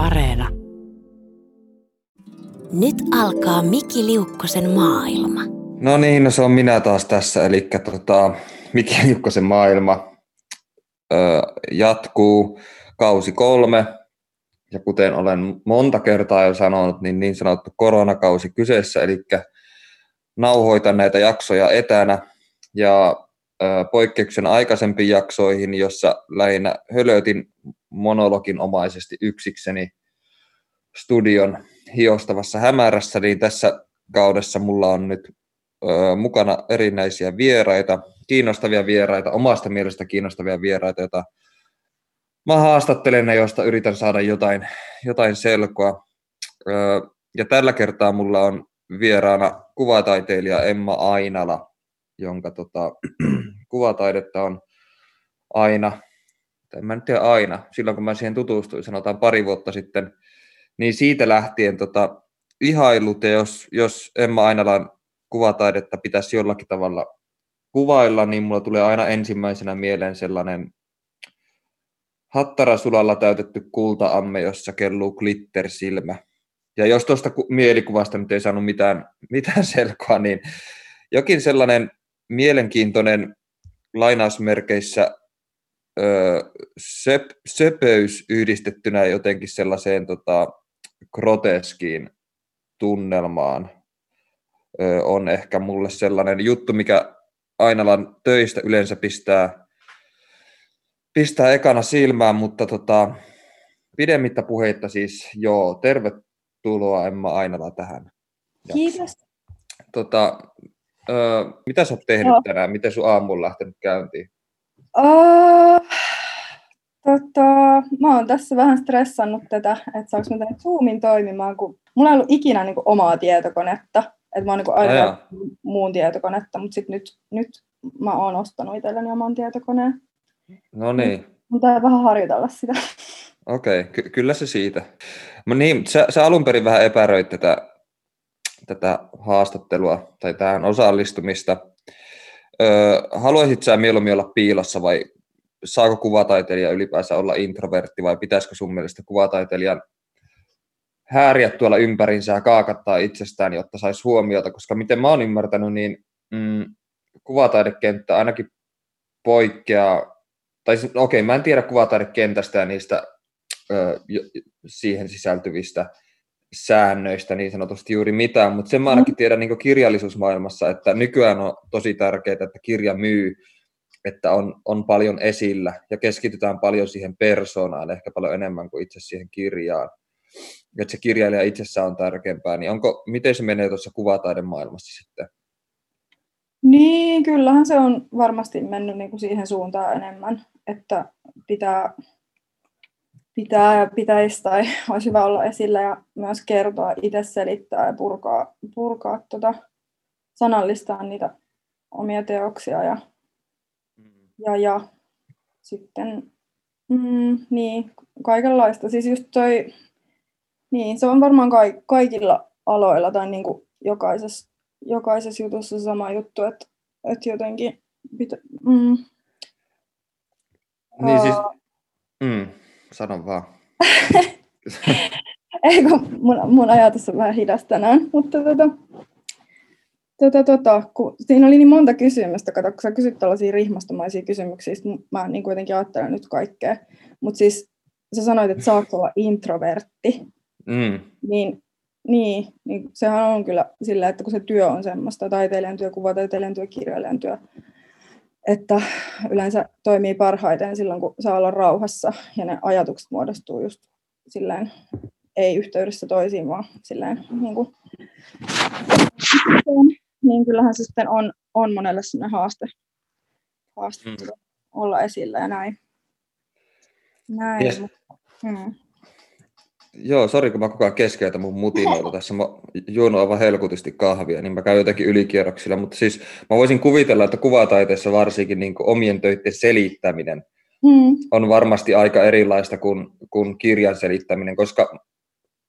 Areena. Nyt alkaa Miki Liukkosen maailma. No niin, no se on minä taas tässä, eli tota, Miki Liukkosen maailma ö, jatkuu kausi kolme, ja kuten olen monta kertaa jo sanonut, niin niin sanottu koronakausi kyseessä, eli nauhoitan näitä jaksoja etänä, ja poikkeuksen aikaisempiin jaksoihin, jossa lähinnä hölötin monologin omaisesti yksikseni studion hiostavassa hämärässä, niin tässä kaudessa mulla on nyt ö, mukana erinäisiä vieraita, kiinnostavia vieraita, omasta mielestä kiinnostavia vieraita, joita mä haastattelen ne, joista yritän saada jotain, jotain selkoa. Ö, ja tällä kertaa mulla on vieraana kuvataiteilija Emma Ainala, jonka tota, kuvataidetta on aina, tai mä en tiedä aina, silloin kun mä siihen tutustuin, sanotaan pari vuotta sitten, niin siitä lähtien tota, ihailut, ja jos, jos Emma Ainalan kuvataidetta pitäisi jollakin tavalla kuvailla, niin mulla tulee aina ensimmäisenä mieleen sellainen hattarasulalla täytetty kultaamme, jossa kelluu glittersilmä. Ja jos tuosta mielikuvasta nyt ei saanut mitään, mitään selkoa, niin jokin sellainen mielenkiintoinen lainausmerkeissä ö, sep, söpöys yhdistettynä jotenkin sellaiseen tota, groteskiin tunnelmaan ö, on ehkä mulle sellainen juttu, mikä Ainalan töistä yleensä pistää, pistää ekana silmään, mutta tota, pidemmittä puheitta siis joo, tervetuloa Emma Ainala tähän. Kiitos. Tota, ö, mitä sä oot tehnyt no. tänään? Miten sun aamu on lähtenyt käyntiin? Uh, tota, mä oon tässä vähän stressannut tätä, että saanko mä tänne Zoomin toimimaan, kun mulla ei ollut ikinä niin kuin, omaa tietokonetta. Että mä oon niin aina muun tietokonetta, mutta sit nyt, nyt mä oon ostanut itselleni oman tietokoneen. No niin. Mutta vähän harjoitella sitä. Okei, okay, ky- kyllä se siitä. No niin, sä, sä alun perin vähän epäröit tätä, tätä haastattelua tai tähän osallistumista. Haluaisit sä mieluummin olla piilossa vai saako kuvataiteilija ylipäänsä olla introvertti vai pitäisikö sun mielestä kuvataiteilijan hääriä tuolla ympärinsä ja kaakattaa itsestään, jotta saisi huomiota, koska miten mä oon ymmärtänyt, niin mm, kuvataidekenttä ainakin poikkeaa, tai okei, okay, mä en tiedä kuvataidekentästä ja niistä ö, siihen sisältyvistä säännöistä niin sanotusti juuri mitään, mutta sen mä ainakin mm. tiedän niin kirjallisuusmaailmassa, että nykyään on tosi tärkeää, että kirja myy, että on, on paljon esillä ja keskitytään paljon siihen persoonaan, ehkä paljon enemmän kuin itse siihen kirjaan. Että se kirjailija itsessään on tärkeämpää, niin onko, miten se menee tuossa kuvataiden maailmassa sitten? Niin, kyllähän se on varmasti mennyt niin kuin siihen suuntaan enemmän, että pitää pitää ja pitäisi tai olisi hyvä olla esillä ja myös kertoa, itse selittää ja purkaa, purkaa tota, sanallistaa niitä omia teoksia ja, mm. ja, ja sitten mm, niin, kaikenlaista. Siis just toi, niin, se on varmaan ka- kaikilla aloilla tai niin kuin jokaisessa, jokaisessa jutussa sama juttu, että, että jotenkin pitä, mm, niin siis, mm, Sano vaan. Ei kun mun, mun ajatus on vähän hidas tänään, mutta tota, tota, tota, kun siinä oli niin monta kysymystä, kato, kun sä kysyt tällaisia rihmastomaisia kysymyksiä, mä niin kuitenkin ajattelen nyt kaikkea. Mutta siis sä sanoit, että saako olla introvertti, mm. niin, niin, niin sehän on kyllä sillä, että kun se työ on semmoista, taiteilijan työ, kuvataiteilijan työ, kirjailijan työ, että yleensä toimii parhaiten silloin, kun saa olla rauhassa ja ne ajatukset muodostuu just silleen, ei yhteydessä toisiin, vaan silleen niin kuin, niin kyllähän se sitten on, on monelle sellainen haaste, haaste mm. olla esillä ja näin. näin yes. hmm. Joo, sori kun mä koko ajan keskeytän mun mutinoita tässä. Mä juon aivan helkutisti kahvia, niin mä käyn jotenkin ylikierroksilla. Mutta siis mä voisin kuvitella, että kuvataiteessa varsinkin niin omien töiden selittäminen mm. on varmasti aika erilaista kuin, kuin kirjan selittäminen, koska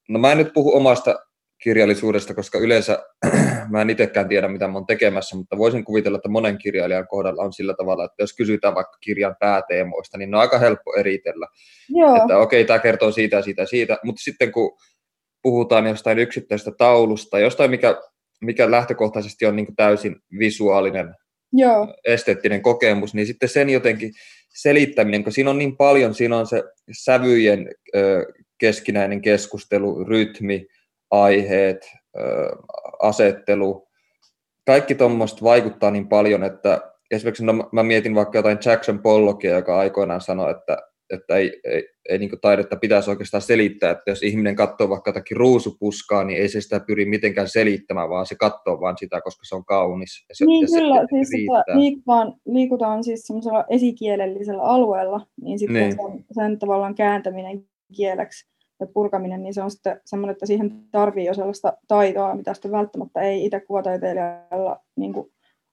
no mä en nyt puhu omasta kirjallisuudesta, koska yleensä mä en itsekään tiedä, mitä mä oon tekemässä, mutta voisin kuvitella, että monen kirjailijan kohdalla on sillä tavalla, että jos kysytään vaikka kirjan pääteemoista, niin ne on aika helppo eritellä. Joo. Että okei, okay, tämä kertoo siitä ja siitä ja siitä, mutta sitten kun puhutaan jostain yksittäisestä taulusta, jostain mikä, mikä lähtökohtaisesti on niin täysin visuaalinen, Joo. esteettinen kokemus, niin sitten sen jotenkin selittäminen, kun siinä on niin paljon, siinä on se sävyjen ö, keskinäinen keskustelu, rytmi, aiheet, asettelu, kaikki tuommoista vaikuttaa niin paljon, että esimerkiksi no, mä mietin vaikka jotain Jackson Pollockia, joka aikoinaan sanoi, että, että ei, ei, ei niin taidetta pitäisi oikeastaan selittää, että jos ihminen katsoo vaikka jotakin ruusupuskaa, niin ei se sitä pyri mitenkään selittämään, vaan se katsoo vaan sitä, koska se on kaunis. Ja se, niin ja kyllä, se, siis sitä liikutaan, liikutaan siis semmoisella esikielellisellä alueella, niin sitten niin. Sen, sen tavallaan kääntäminen kieleksi ja purkaminen, niin se on sitten semmoinen, että siihen tarvii jo sellaista taitoa, mitä sitten välttämättä ei itse kuvataiteilijalla niin kuin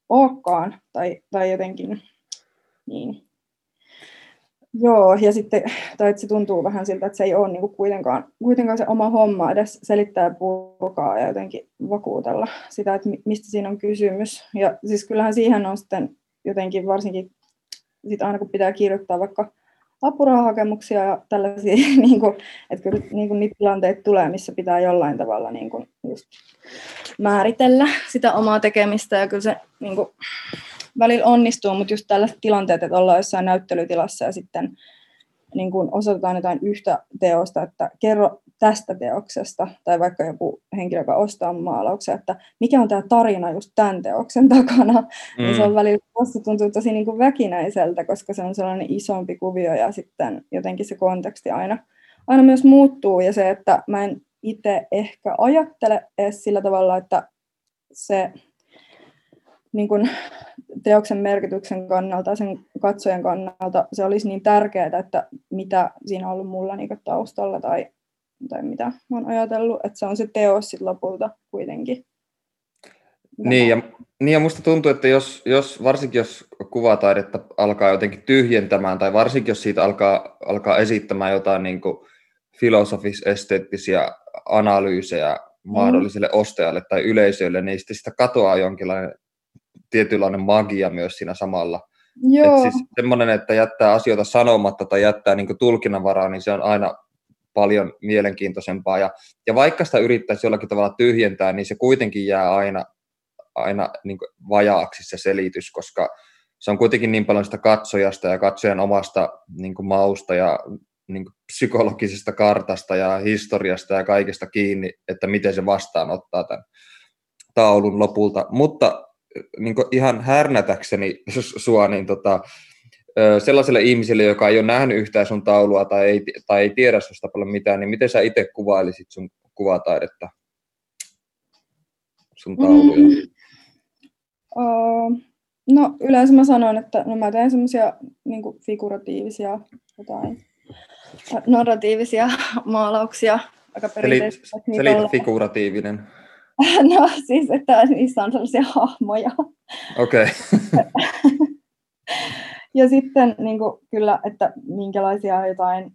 olekaan, tai, tai jotenkin niin. Joo, ja sitten, tai että se tuntuu vähän siltä, että se ei ole niin kuin kuitenkaan, kuitenkaan se oma homma edes selittää purkaa ja jotenkin vakuutella sitä, että mistä siinä on kysymys. Ja siis kyllähän siihen on sitten jotenkin varsinkin, sit aina kun pitää kirjoittaa vaikka apurahahakemuksia ja tällaisia, niin kuin, että kyllä niin kuin niitä tilanteita tulee, missä pitää jollain tavalla niin kuin just määritellä sitä omaa tekemistä. Ja kyllä se niin kuin, välillä onnistuu, mutta just tällaiset tilanteet, että ollaan jossain näyttelytilassa ja sitten niin kuin osoitetaan jotain yhtä teosta, että kerro tästä teoksesta, tai vaikka joku henkilö, joka ostaa maalauksen, että mikä on tämä tarina just tämän teoksen takana, mm. niin se on mm. välillä tuntuu tosi niin kuin väkinäiseltä, koska se on sellainen isompi kuvio, ja sitten jotenkin se konteksti aina, aina myös muuttuu, ja se, että mä en itse ehkä ajattele edes sillä tavalla, että se niin kuin teoksen merkityksen kannalta, sen katsojen kannalta, se olisi niin tärkeää, että mitä siinä on ollut mulla niin taustalla tai, tai mitä olen ajatellut, että se on se teos sitten lopulta kuitenkin. Niin ja, niin ja musta tuntuu, että jos, jos, varsinkin jos kuvataidetta alkaa jotenkin tyhjentämään, tai varsinkin jos siitä alkaa, alkaa esittämään jotain niin filosofis-esteettisiä analyysejä mm. mahdolliselle ostajalle tai yleisölle, niin sitten sitä katoaa jonkinlainen tietynlainen magia myös siinä samalla. Joo. Et siis semmoinen, että jättää asioita sanomatta tai jättää niin tulkinnanvaraa, niin se on aina paljon mielenkiintoisempaa. Ja, ja vaikka sitä yrittäisi jollakin tavalla tyhjentää, niin se kuitenkin jää aina, aina niin vajaaksi se selitys, koska se on kuitenkin niin paljon sitä katsojasta ja katsojan omasta niin mausta ja niin psykologisesta kartasta ja historiasta ja kaikesta kiinni, että miten se vastaanottaa tämän taulun lopulta. Mutta niin ihan härnätäkseni sua, niin tota, sellaiselle ihmiselle, joka ei ole nähnyt yhtään sun taulua tai ei, tai ei tiedä susta paljon mitään, niin miten sä itse kuvailisit sun kuvataidetta, sun tauluja? Mm. Uh, no yleensä mä sanon, että no mä teen semmoisia niin figuratiivisia jotain narratiivisia maalauksia aika perinteisesti. Eli selitä figuratiivinen. No siis, että niissä on sellaisia hahmoja. Okei. Okay. ja sitten niin kuin, kyllä, että minkälaisia jotain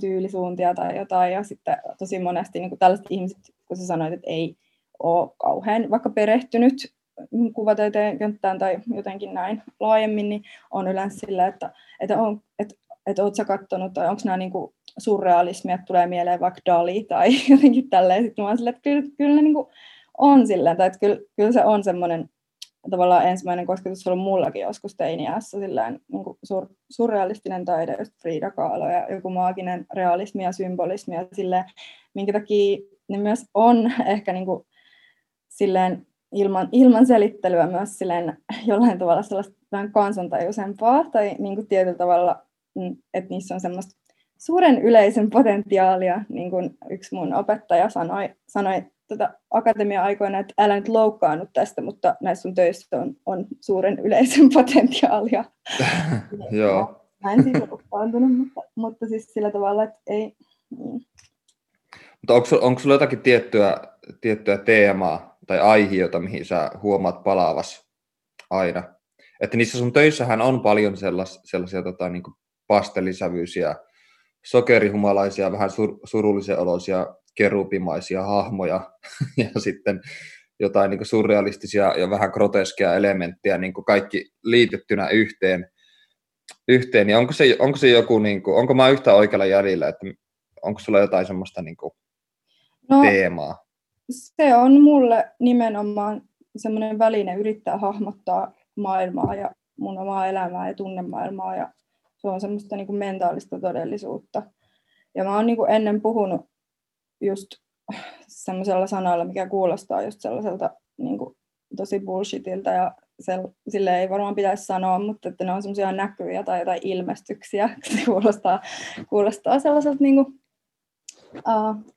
tyylisuuntia tai jotain. Ja sitten tosi monesti niin kuin tällaiset ihmiset, kun sä sanoit, että ei ole kauhean vaikka perehtynyt kuvataiteen kenttään tai jotenkin näin laajemmin, niin on yleensä sillä, että, että, on, että, että ootko sä katsonut tai onko nämä niin kuin surrealismia, että tulee mieleen vaikka Dali tai jotenkin tälleen. Sitten mä sillä, että kyllä, kyllä niin kuin on sillä, että kyllä, kyllä se on semmoinen tavallaan ensimmäinen kosketus ollut mullakin joskus teiniässä silleen, niin kuin sur, surrealistinen taide, just Frida Kahlo ja joku maaginen realismi ja symbolismi ja silleen, minkä takia ne myös on ehkä niin kuin, silleen ilman, ilman selittelyä myös silleen jollain tavalla sellaista vähän kansantajuisempaa tai niin kuin tietyllä tavalla, mm, että niissä on semmoista suuren yleisen potentiaalia, niin kuin yksi mun opettaja sanoi, sanoi tota, akatemia-aikoina, että älä nyt loukkaannut tästä, mutta näissä sun töissä on, on suuren yleisen potentiaalia. Joo. Mä en siitä loukkaantunut, mutta, mutta siis sillä tavalla, että ei. Niin. Mutta onko, onko sulla jotakin tiettyä, tiettyä teemaa tai aihiota, mihin sä huomaat palaavas aina? Että niissä sun töissähän on paljon sellas, sellaisia tota, niin pastellisävyisiä sokerihumalaisia, vähän sur, surullisen oloisia kerupimaisia hahmoja ja sitten jotain niin surrealistisia ja vähän groteskeja elementtejä niin kaikki liitettynä yhteen. yhteen. Ja onko se, onko se joku, niin kuin, onko mä yhtä oikealla jäljellä, että onko sulla jotain semmoista niin kuin, no, teemaa? Se on mulle nimenomaan semmoinen väline yrittää hahmottaa maailmaa ja mun omaa elämää ja tunnemaailmaa ja se on semmoista niin kuin mentaalista todellisuutta. Ja mä oon niin kuin ennen puhunut just semmoisella sanalla, mikä kuulostaa just sellaiselta niin kuin tosi bullshitilta ja sille ei varmaan pitäisi sanoa, mutta että ne on semmoisia näkyjä tai jotain ilmestyksiä. Se kuulostaa, kuulostaa sellaiselta niin kuin, uh,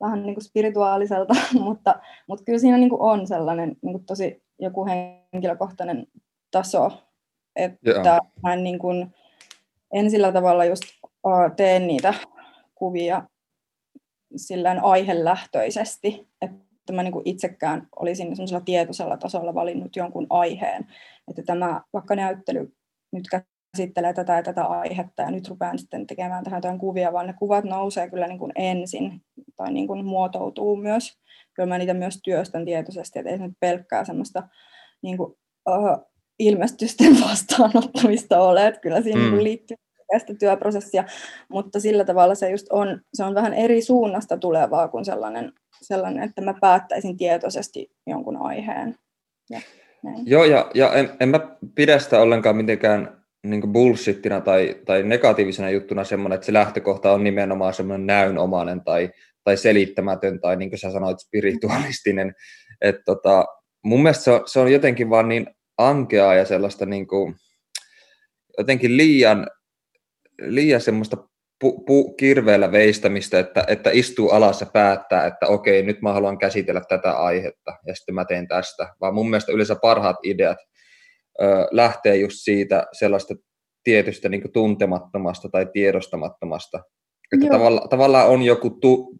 vähän niin kuin spirituaaliselta, mutta, mutta kyllä siinä niin kuin on sellainen niin kuin tosi joku henkilökohtainen taso, että yeah. mä en, niin kuin, en sillä tavalla just uh, tee niitä kuvia sillään aihelähtöisesti, että mä niin itsekään olisin semmoisella tietoisella tasolla valinnut jonkun aiheen, että tämä vaikka näyttely nyt käsittelee tätä ja tätä aihetta ja nyt rupean sitten tekemään tähän jotain kuvia, vaan ne kuvat nousee kyllä niin kuin ensin tai niin kuin muotoutuu myös. Kyllä mä niitä myös työstän tietoisesti, että ei se nyt pelkkää semmoista niin kuin, uh, ilmestysten vastaanottamista ole, että kyllä siihen mm. liittyy sitä työprosessia, mutta sillä tavalla se just on, se on vähän eri suunnasta tulevaa kuin sellainen, sellainen että mä päättäisin tietoisesti jonkun aiheen. Ja näin. Joo, ja, ja en, en mä pidä sitä ollenkaan mitenkään niin bullshittina tai, tai negatiivisena juttuna semmoinen, että se lähtökohta on nimenomaan semmoinen näynomainen tai, tai selittämätön tai niin kuin sä sanoit, spiritualistinen. Et tota, mun mielestä se on, se on jotenkin vaan niin ankeaa ja sellaista niin kuin, jotenkin liian liian semmoista pu, pu, kirveellä veistämistä, että, että istuu alas ja päättää, että okei, nyt mä haluan käsitellä tätä aihetta ja sitten mä teen tästä. Vaan mun mielestä yleensä parhaat ideat ö, lähtee just siitä sellaista tietystä niin tuntemattomasta tai tiedostamattomasta. Että tavalla, tavallaan on joku tu,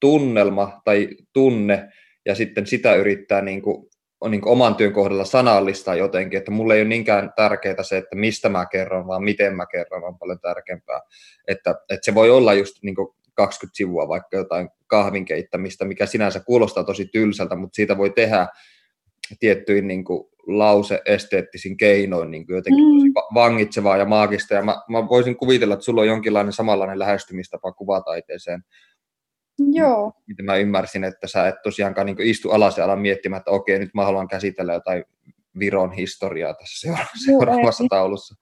tunnelma tai tunne, ja sitten sitä yrittää niin kuin on niin oman työn kohdalla sanallistaa jotenkin, että mulle ei ole niinkään tärkeää se, että mistä mä kerron, vaan miten mä kerron on paljon tärkeämpää. Että, että se voi olla just niin 20 sivua vaikka jotain kahvin keittämistä, mikä sinänsä kuulostaa tosi tylsältä, mutta siitä voi tehdä tiettyin niin kuin lause-esteettisin keinoin niin kuin jotenkin mm. tosi vangitsevaa ja maagista. Ja mä, mä voisin kuvitella, että sulla on jonkinlainen samanlainen lähestymistapa kuvataiteeseen, Joo. Miten mä ymmärsin, että sä et tosiaankaan niin istu alas ja ala miettimään, että okei, nyt mä haluan käsitellä jotain Viron historiaa tässä seura- seuraavassa ei. taulussa.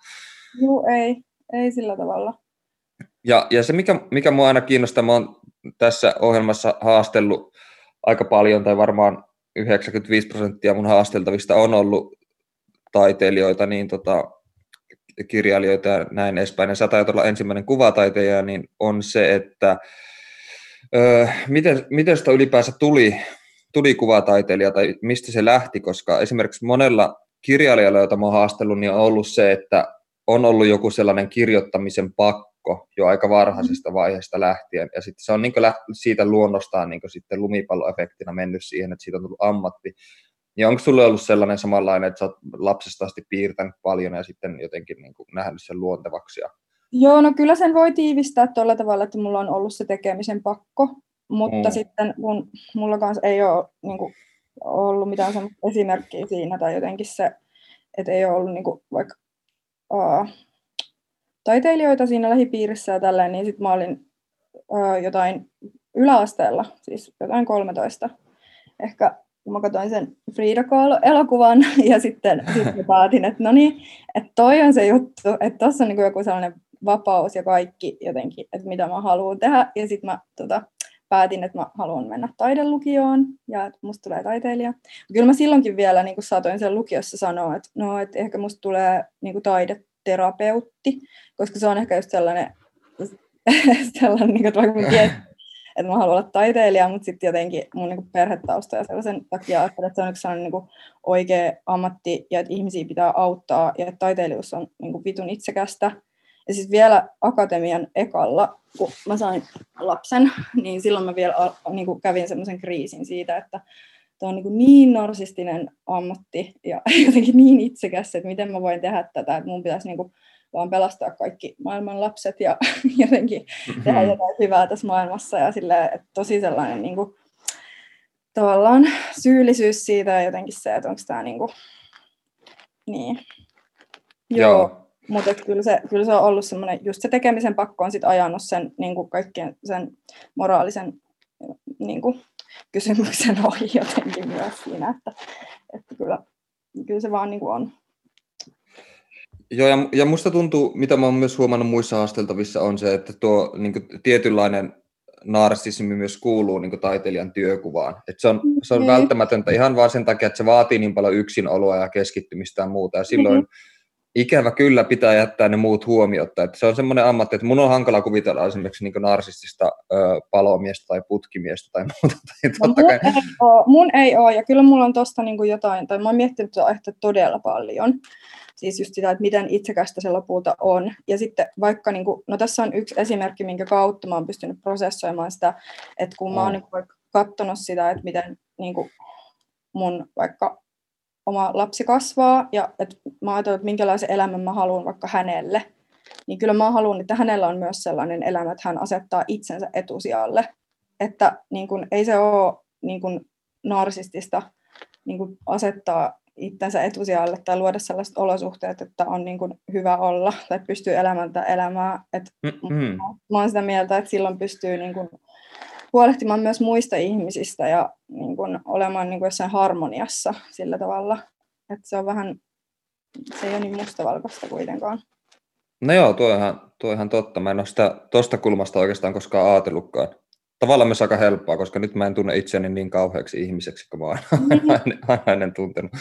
Joo, ei. Ei sillä tavalla. Ja, ja se, mikä, mikä mua aina kiinnostaa, mä oon tässä ohjelmassa haastellut aika paljon, tai varmaan 95 prosenttia mun haasteltavista on ollut taiteilijoita, niin tota, kirjailijoita ja näin edespäin. Ja sä olla ensimmäinen kuvataiteilija, niin on se, että Öö, miten, miten sitä ylipäänsä tuli, tuli kuvataiteilija tai mistä se lähti, koska esimerkiksi monella kirjailijalla, jota olen haastellut, niin on ollut se, että on ollut joku sellainen kirjoittamisen pakko jo aika varhaisesta vaiheesta lähtien, ja sitten se on niin siitä luonnostaan niin sitten lumipalloefektinä mennyt siihen, että siitä on tullut ammatti. Ja onko sulle ollut sellainen samanlainen, että sä oot lapsesta asti piirtänyt paljon ja sitten jotenkin niin nähnyt sen luontevaksi ja Joo, no kyllä sen voi tiivistää tuolla tavalla, että mulla on ollut se tekemisen pakko, mutta mm. sitten kun mulla kanssa ei ole niin kuin, ollut mitään esimerkkiä siinä tai jotenkin se, että ei ole ollut niin kuin, vaikka uh, taiteilijoita siinä lähipiirissä ja tälleen, niin sitten mä olin uh, jotain yläasteella, siis jotain 13. Ehkä kun mä katsoin sen Frida Kahlo-elokuvan ja sitten, sitten päätin, että no niin, että toi on se juttu, että tuossa on niin joku sellainen vapaus ja kaikki jotenkin, että mitä mä haluan tehdä. Ja sitten mä tota, päätin, että mä haluan mennä taidelukioon ja että musta tulee taiteilija. Kyllä mä silloinkin vielä niin saatoin sen lukiossa sanoa, että no, että ehkä musta tulee niin taideterapeutti, koska se on ehkä just sellainen, sellainen niin kuin, että vaikka tiedän, että mä haluan olla taiteilija, mutta sitten jotenkin mun niin perhetausta ja sellaisen takia että se on yksi sellainen niin oikea ammatti ja että ihmisiä pitää auttaa ja että taiteilijuus on niin vitun itsekästä ja siis vielä akatemian ekalla, kun mä sain lapsen, niin silloin mä vielä niin kuin kävin semmoisen kriisin siitä, että tämä on niin, niin narsistinen ammatti ja jotenkin niin itsekäs, että miten mä voin tehdä tätä, että mun pitäisi niin kuin vaan pelastaa kaikki maailman lapset ja jotenkin tehdä Mhm. jotain hyvää tässä maailmassa. Ja silleen, että tosi sellainen niin kuin, tavallaan syyllisyys siitä ja jotenkin se, että onko tämä niin kuin, niin. Joo, Joo. Mutta kyllä se, kyllä se on ollut semmoinen, just se tekemisen pakko on sitten ajanut sen niin kuin kaikkien sen moraalisen niin kuin, kysymyksen ohi jotenkin myös siinä, että, että kyllä, kyllä se vaan niin kuin on. Joo, ja, ja musta tuntuu, mitä mä oon myös huomannut muissa haasteltavissa, on se, että tuo niin kuin, tietynlainen narsismi myös kuuluu niin kuin, taiteilijan työkuvaan. Et se on, se on Niin. välttämätöntä ihan vaan sen takia, että se vaatii niin paljon yksinoloa ja keskittymistä ja muuta. Ja silloin Mhm. Ikävä kyllä pitää jättää ne muut huomiotta. Et se on semmoinen ammatti, että mun on hankala kuvitella esimerkiksi niin narsistista ö, palomiestä tai putkimiestä tai muuta. Tai No, totta mun, kai, ei oo, mun ei ole, ja kyllä mulla on tosta niin kuin jotain, tai mä oon miettinyt tätä aihetta todella paljon. Siis just sitä, että miten itsekästä se lopulta on. Ja sitten vaikka, niin kuin, no tässä on yksi esimerkki, minkä kautta mä oon pystynyt prosessoimaan sitä, että kun mä oon Mm. niin kuin vaikka katsonut sitä, että miten niin kuin mun vaikka oma lapsi kasvaa, ja että mä ajattelin, että minkälaisen elämän mä haluan vaikka hänelle, niin kyllä mä haluan, että hänellä on myös sellainen elämä, että hän asettaa itsensä etusijalle. Että niin kun, ei se ole niin kun, narsistista niin kun, asettaa itsensä etusijalle tai luoda sellaiset olosuhteet, että on niin kun, hyvä olla tai pystyy elämään tätä elämää. Et mm, mm. mä oon sitä mieltä, että silloin pystyy niin kun, huolehtimaan myös muista ihmisistä ja niin kun, olemaan niin kun, jossain harmoniassa sillä tavalla. Että se on vähän, se ei ole niin mustavalkoista kuitenkaan. No joo, tuo on, ihan, tuo on ihan totta. Mä en ole sitä tuosta kulmasta oikeastaan koskaan ajatellutkaan. Tavallaan myös aika helppoa, koska nyt mä en tunne itseäni niin kauheaksi ihmiseksi, kuin mä oon aina, aina ennen tuntenut.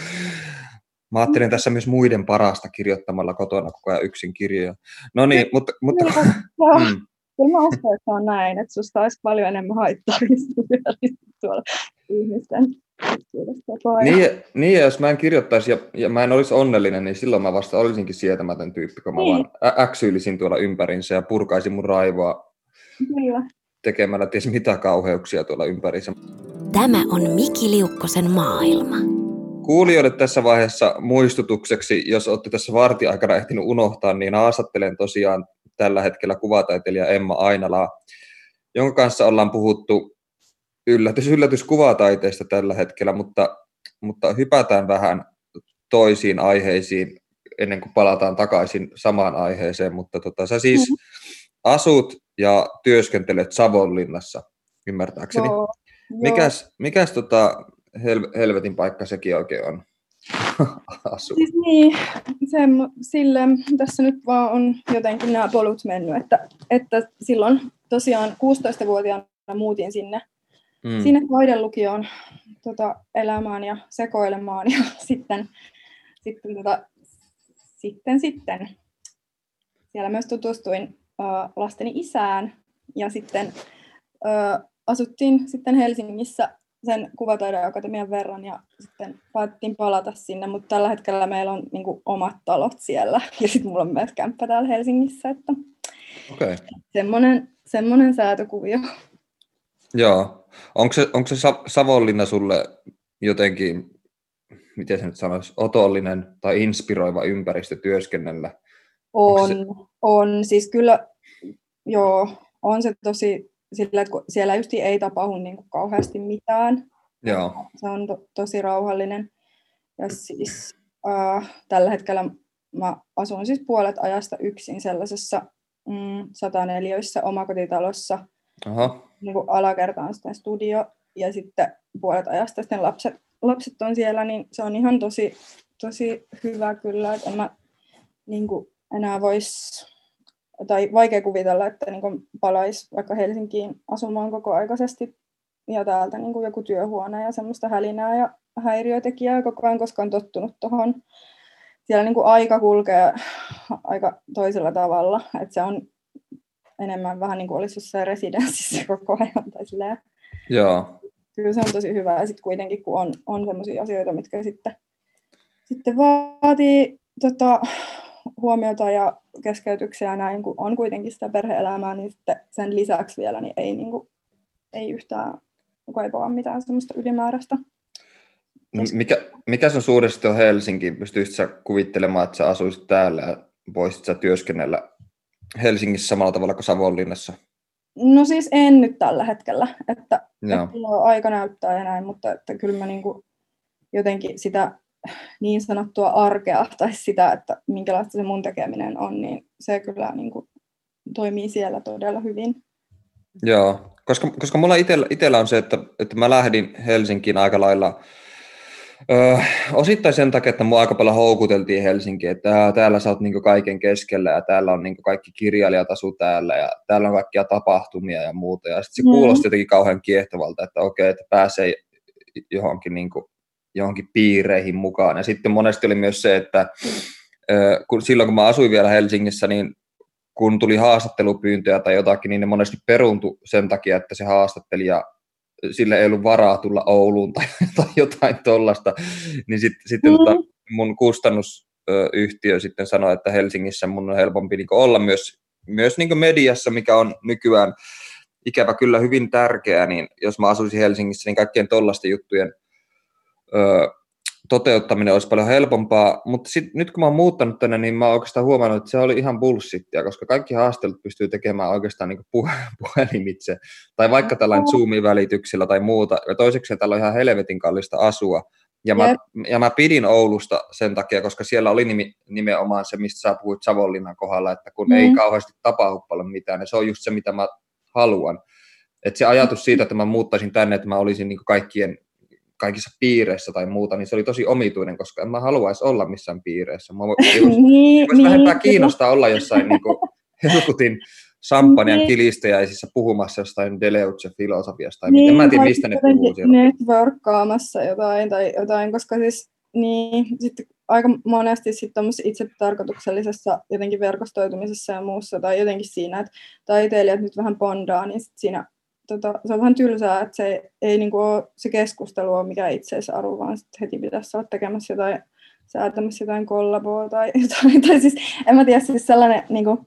Mä ajattelin tässä myös muiden parasta kirjoittamalla kotona koko ajan yksin kirjoja. No niin, mutta, mutta mm, kyllä mä uskon, että on näin, että susta olisi paljon enemmän haittaa tuolla ihmisten niin, niin, ja jos mä en kirjoittaisi ja, ja mä en olisi onnellinen, niin silloin mä vasta olisinkin sietämätön tyyppi, kun mä Niin. vaan äksyilisin tuolla ympärinsä ja purkaisin mun raivoa Kyllä. tekemällä ties mitä kauheuksia tuolla ympärissä. Tämä on Miki Liukkosen maailma. Kuulijoille tässä vaiheessa muistutukseksi, jos olette tässä vartiaikana ehtinyt unohtaa, niin haastattelen tosiaan tällä hetkellä kuvataiteilija Emma Ainalaa, jonka kanssa ollaan puhuttu yllätys, yllätys kuvataiteesta tällä hetkellä, mutta, mutta hypätään vähän toisiin aiheisiin ennen kuin palataan takaisin samaan aiheeseen, mutta tota, sä siis Mhm. asut ja työskentelet Savonlinnassa, ymmärtääkseni. Joo, Mikäs, mikäs tota hel- helvetin paikka sekin oikein on? Asu. Siis niin, se, sille, tässä nyt vaan on jotenkin nämä polut mennyt, että, että silloin tosiaan 16-vuotiaana muutin sinne, Mm. sinne taidelukioon tota, elämään ja sekoilemaan ja sitten, sitten, tota, sitten, sitten siellä myös tutustuin uh, lasteni isään ja sitten uh, asuttiin sitten Helsingissä sen kuvataideakatemian verran ja sitten päätettiin palata sinne, mutta tällä hetkellä meillä on niin kuin, omat talot siellä ja sitten mulla on myös kämppä täällä Helsingissä, että okay. semmoinen, semmoinen säätökuvio. joo. Onko se, onko se Sa- Savonlinna sulle jotenkin, miten se nyt sanoisi, otollinen tai inspiroiva ympäristö työskennellä? On, se- on, siis kyllä, joo, on se tosi sillä, että kun siellä just ei tapahdu niin kuin kauheasti mitään. Joo, Se on to, tosi rauhallinen. Ja siis äh, tällä hetkellä mä asun siis puolet ajasta yksin sellaisessa mm, 104 omakotitalossa. aha, Niin kuin alakerta on sitten studio ja sitten puolet ajasta sitten lapset, lapset on siellä, niin se on ihan tosi, tosi hyvä kyllä, että en mä niin kuin enää vois tai vaikea kuvitella, että niin kuin palaisi vaikka Helsinkiin asumaan koko aikaisesti ja täältä niin kuin joku työhuone ja semmoista hälinää ja häiriötekijää koko ajan, koska on tottunut tuohon. Siellä niin kuin aika kulkee aika toisella tavalla, että se on enemmän vähän niin kuin olisi jossain residenssissä koko ajan. Tai silleen. joo, Kyllä se on tosi hyvä ja sitten kuitenkin kun on, on sellaisia asioita, mitkä sitten, sitten vaatii tota, huomiota ja keskeytyksiä näin, kun on kuitenkin sitä perhe-elämää, niin sitten sen lisäksi vielä niin ei, niin kuin, ei yhtään kaipaa mitään semmoista ylimääräistä. No mikä, mikä sun suuresti on Helsinki? Pystyisit sä kuvittelemaan, että sä asuisit täällä ja voisit sä työskennellä Helsingissä samalla tavalla kuin Savonlinnassa? No siis en nyt tällä hetkellä, että, että aika näyttää ja näin, mutta että kyllä mä niin kuin jotenkin sitä niin sanottua arkea tai sitä, että minkälaista se mun tekeminen on, niin se kyllä niin kuin toimii siellä todella hyvin. Joo, koska, koska mulla itellä, itellä on se, että, että mä lähdin Helsinkiin aika lailla Öö, osittain sen takia, että mua aika paljon houkuteltiin Helsinkiin, että täällä sä oot niinku kaiken keskellä ja täällä on niinku kaikki kirjailijat asu täällä ja täällä on kaikkia tapahtumia ja muuta. Ja sitten se mm. kuulosti jotenkin kauhean kiehtovalta, että okei, että pääsee johonkin, niinku, johonkin piireihin mukaan. Ja sitten monesti oli myös se, että kun, silloin kun mä asuin vielä Helsingissä, niin kun tuli haastattelupyyntöjä tai jotakin, niin ne monesti peruuntui sen takia, että se haastattelija sille ei ollut varaa tulla Ouluun tai, tai jotain tuollaista, niin sit, sitten mm. tota, mun kustannusyhtiö sitten sanoi, että Helsingissä mun on helpompi niin olla myös, myös niin mediassa, mikä on nykyään ikävä kyllä hyvin tärkeää, niin jos mä asuisin Helsingissä, niin kaikkien tollaisten juttujen ö, toteuttaminen olisi paljon helpompaa, mutta sit, nyt kun mä oon muuttanut tänne, niin mä oon oikeastaan huomannut, että se oli ihan bullshittia, koska kaikki haastelut pystyy tekemään oikeastaan niin puhelimitse, tai vaikka tällainen Zoomin välityksellä tai muuta, ja toiseksi täällä on ihan helvetin kallista asua, ja mä, ja mä pidin Oulusta sen takia, koska siellä oli nimi, nimenomaan se, mistä sä puhuit Savonlinnan kohdalla, että kun mm. ei kauheasti tapahdu paljon mitään, niin se on just se, mitä mä haluan. että se ajatus siitä, että mä muuttaisin tänne, että mä olisin niin kaikkien kaikissa piireissä tai muuta, niin se oli tosi omituinen, koska en mä haluaisi olla missään piireissä. Mä voin, niin, voisi niin, vähempää niin, kiinnostaa olla jossain niin kuin, Helkutin Sampanian niin. kilisteäisissä puhumassa jostain Deleuze-filosofiasta. Tai niin, en mä tiedä, mistä ne puhuu siellä. Networkkaamassa jotain tai jotain, koska siis niin, sitten aika monesti sitten itse tarkoituksellisessa jotenkin verkostoitumisessa ja muussa tai jotenkin siinä, että taiteilijat nyt vähän bondaa, niin sit siinä tota, se on vähän tylsää, että se ei, niin kuin ole se keskustelu ole mikä itseisarvo, vaan heti pitäisi olla tekemässä jotain, säätämässä jotain kollaboa tai jotain. Tai siis, en mä tiedä, siis sellainen, niin kuin,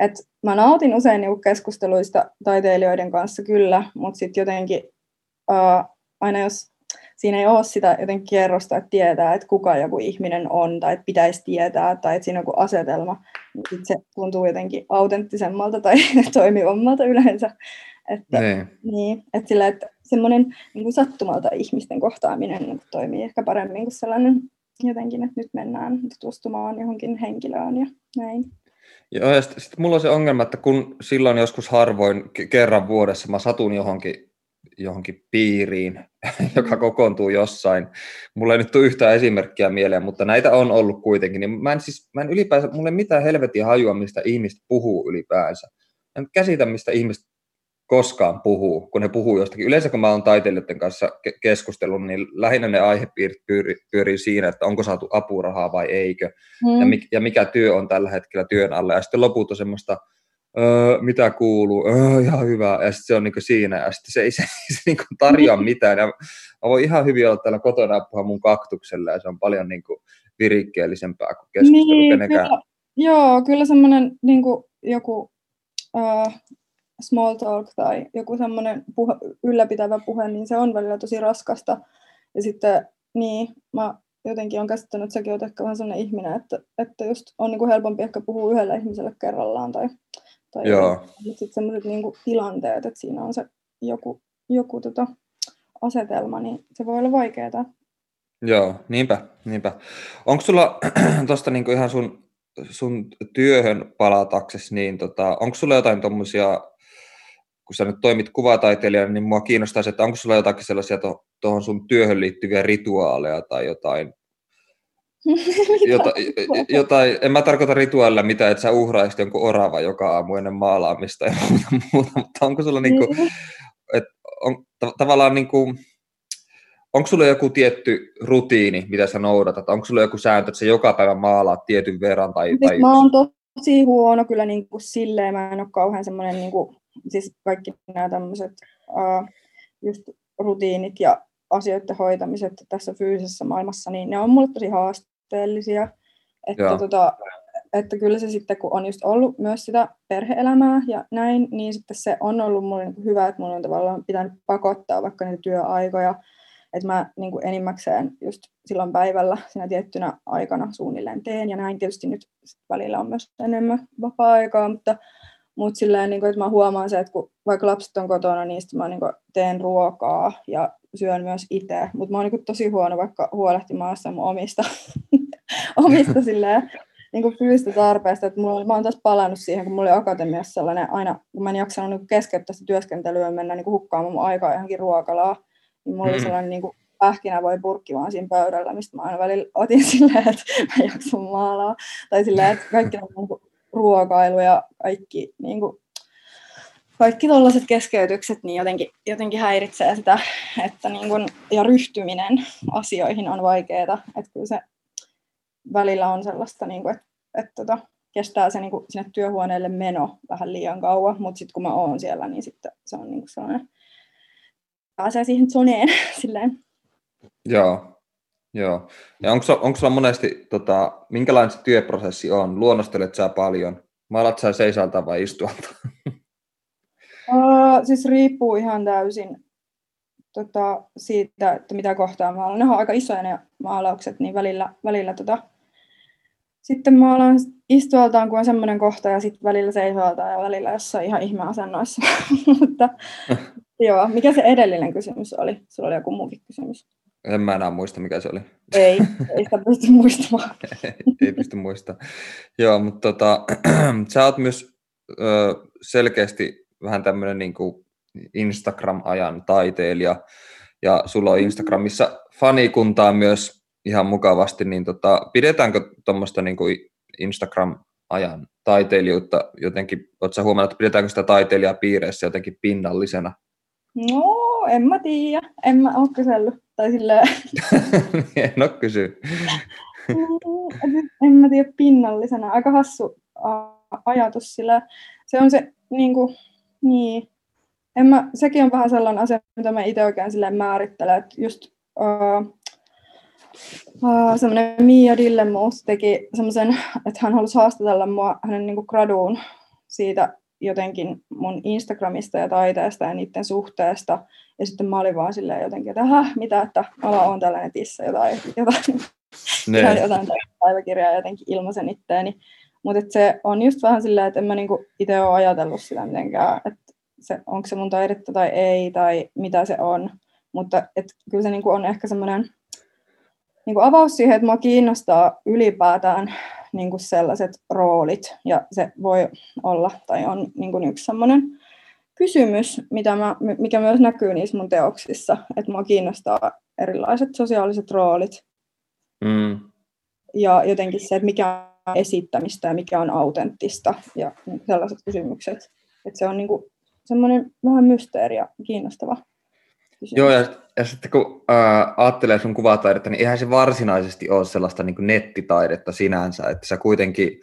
että mä nautin usein niin keskusteluista taiteilijoiden kanssa kyllä, mutta sitten jotenkin uh, aina jos siinä ei ole sitä jotenkin kerrosta, että tietää, että kuka joku ihminen on tai että pitäisi tietää tai että siinä on joku asetelma, niin se tuntuu jotenkin autenttisemmalta tai toimivammalta yleensä. Että, niin. Niin, että, sillä, että semmoinen niin kuin sattumalta ihmisten kohtaaminen niin kuin toimii ehkä paremmin kuin sellainen jotenkin, että nyt mennään tutustumaan johonkin henkilöön ja näin. Joo, ja sitten sit mulla on se ongelma, että kun silloin joskus harvoin kerran vuodessa mä satun johonkin, johonkin piiriin, joka mm. kokoontuu jossain. Mulla ei nyt tule yhtään esimerkkiä mieleen, mutta näitä on ollut kuitenkin. Niin mä en, siis, mä en ylipäänsä, mulla ei mitään helvetin hajua, mistä ihmiset puhuu ylipäänsä. Mä en käsitä, mistä ihmiset koskaan puhuu, kun ne puhuu jostakin. Yleensä kun mä oon taiteilijoiden kanssa keskustellut, niin lähinnä ne aihepiirit pyörii, pyörii siinä, että onko saatu apurahaa vai eikö, mm. ja, mikä, ja mikä työ on tällä hetkellä työn alla. Ja sitten loput on semmoista, öö, mitä kuuluu, öö, ihan hyvä, ja sitten se on niinku siinä, ja sitten se ei se, se niinku tarjoa mitään. Ja mä voin ihan hyvin olla täällä kotona ja puhua mun kaktuksella, ja se on paljon niinku virikkeellisempää kuin keskustelu niin, kenenkään. Kyllä, joo, kyllä semmoinen niinku, joku uh, small talk tai joku semmoinen puhe, ylläpitävä puhe, niin se on välillä tosi raskasta. Ja sitten niin, mä jotenkin on käsittänyt, että säkin olet ehkä vähän sellainen ihminen, että, että just on niin kuin helpompi ehkä puhua yhdelle ihmiselle kerrallaan tai, tai Joo. sitten sellaiset niin kuin tilanteet, että siinä on se joku, joku tota asetelma, niin se voi olla vaikeaa. Joo, niinpä, niinpä. Onko sulla tuosta niinku ihan sun, sun työhön palataksesi, niin tota, onko sulla jotain tuommoisia kun sä nyt toimit kuvataiteilijana, niin mua kiinnostaisi, että onko sulla jotakin sellaisia tuohon sun työhön liittyviä rituaaleja tai jotain, jota, jotain, en mä tarkoita rituaalilla mitä, että sä uhraisit jonkun orava joka aamu ennen maalaamista ja muuta, muuta mutta onko sulla niinku, mm. että on, ta- tavallaan niinku, onko sulla joku tietty rutiini, mitä sä noudatat? Onko sulla joku sääntö, että sä joka päivä maalaat tietyn verran? Tai, siis tai mä oon tosi huono kyllä niin kuin silleen, mä en ole kauhean semmoinen niin kuin siis kaikki nämä tämmöiset uh, just rutiinit ja asioiden hoitamiset tässä fyysisessä maailmassa, niin ne on mulle tosi haasteellisia. Että, tota, että kyllä se sitten, kun on just ollut myös sitä perheelämää ja näin, niin sitten se on ollut mulle niin hyvä, että mulla on tavallaan pitänyt pakottaa vaikka niitä työaikoja. Että mä niin kuin enimmäkseen just silloin päivällä siinä tiettynä aikana suunnilleen teen, ja näin. Tietysti nyt välillä on myös enemmän vapaa-aikaa, mutta, mutta silleen, niin kuin, että mä huomaan se, että kun vaikka lapset on kotona, niin mä niin kuin teen ruokaa ja syön myös itse, mutta mä oon niin tosi huono vaikka huolehtimaan mun omista, omista silleen, niin kuin fyysistä tarpeesta, että mulla, mä oon taas palannut siihen, kun mulla oli akatemiassa sellainen, aina kun mä en jaksanut niin keskeyttää sitä työskentelyä mennä niin kuin hukkaamaan mun aikaa johonkin ruokalaa, niin mulla mm. oli sellainen niin kuin pähkinä voi purkki vaan siinä pöydällä, mistä mä aina välillä otin silleen, että mä jaksan maalaa. Tai silleen, että kaikki on niin kuin ruokailu ja kaikki, niin kuin, kaikki tällaiset keskeytykset niin jotenkin, jotenkin häiritsee sitä, että niin kuin, ja ryhtyminen asioihin on vaikeaa. Että kyllä se välillä on sellaista, niin kuin, että, että tota, kestää se niin kuin sinne työhuoneelle meno vähän liian kauan, mutta sitten kun mä oon siellä, niin sitten se on niin kuin sellainen, pääsee siihen zoneen silleen. Joo, joo. Ja onko, onko sulla monesti, tota, minkälainen se työprosessi on? Luonnostelet sä paljon? Maalat sä seisalta vai istualta? Uh, siis riippuu ihan täysin tota, siitä, että mitä kohtaa maalaan. Ne on aika isoja ne maalaukset, niin välillä, välillä tota, sitten maalaan istualtaan, kun on semmoinen kohta, ja sitten välillä seisoaltaan ja välillä jossain ihan ihmeasennoissa. Mutta joo, mikä se edellinen kysymys oli? Sulla oli joku muukin kysymys. En mä enää muista, mikä se oli. Ei, ei sitä pysty muistamaan. ei pysty muistamaan. Joo, mutta tota, sä oot myös ö, selkeästi vähän tämmöinen niin Instagram-ajan taiteilija, ja sulla on Instagramissa fanikuntaa myös ihan mukavasti, niin tota, pidetäänkö tuommoista niin Instagram-ajan taiteilijuutta jotenkin, oletko huomannut, että pidetäänkö sitä taiteilijaa piireissä jotenkin pinnallisena? No, en mä tiedä. En mä ole kysellyt. Tai silleen... en ole kysy. en mä tiedä pinnallisena. Aika hassu ajatus sillä se on se niin kuin, niin. En mä, sekin on vähän sellainen asia, mitä mä itse oikein silleen määrittelen, että just uh, uh, semmoinen Mia Dillemus teki semmoisen, että hän halusi haastatella mua hänen niin kuin graduun siitä jotenkin mun Instagramista ja taiteesta ja niiden suhteesta. Ja sitten mä olin vaan silleen jotenkin, että Häh, mitä, että ala on tällä netissä jotain, jotain, ne. jotain päiväkirjaa jotenkin ilmaisen itteeni. Mutta se on just vähän silleen, että en mä niinku itse ole ajatellut sitä mitenkään, että se, onko se mun taidetta tai ei, tai mitä se on. Mutta et, kyllä se niinku on ehkä semmoinen niinku avaus siihen, että mua kiinnostaa ylipäätään niin kuin sellaiset roolit, ja se voi olla, tai on niin kuin yksi sellainen kysymys, mitä mä, mikä myös näkyy niissä mun teoksissa, että mua kiinnostaa erilaiset sosiaaliset roolit, mm. ja jotenkin se, että mikä on esittämistä ja mikä on autenttista, ja niin sellaiset kysymykset, että se on niin kuin semmoinen vähän mysteeri ja kiinnostava kysymys. Joo, ja, ja sitten kun ää, ajattelee sun kuvataidetta, niin eihän se varsinaisesti ole sellaista niin kuin nettitaidetta sinänsä, että sä kuitenkin,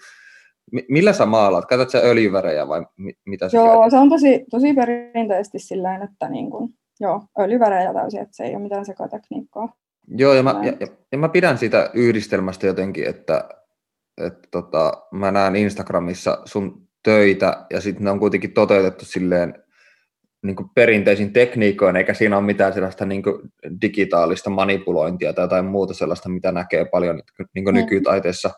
millä sä maalaat? Käytät sä öljyvärejä vai mitä sä Joo, käytät? se on tosi, tosi perinteisesti sillä että niin kuin, joo, öljyvärejä täysin, että se ei ole mitään sekatekniikkaa. Joo, ja mä, ja, ja, ja mä pidän siitä yhdistelmästä jotenkin, että, että tota, mä näen Instagramissa sun töitä, ja sitten ne on kuitenkin toteutettu silleen niin kuin perinteisin tekniikoin, eikä siinä ole mitään sellaista niin kuin digitaalista manipulointia tai jotain muuta sellaista, mitä näkee paljon niin kuin nykytaiteessa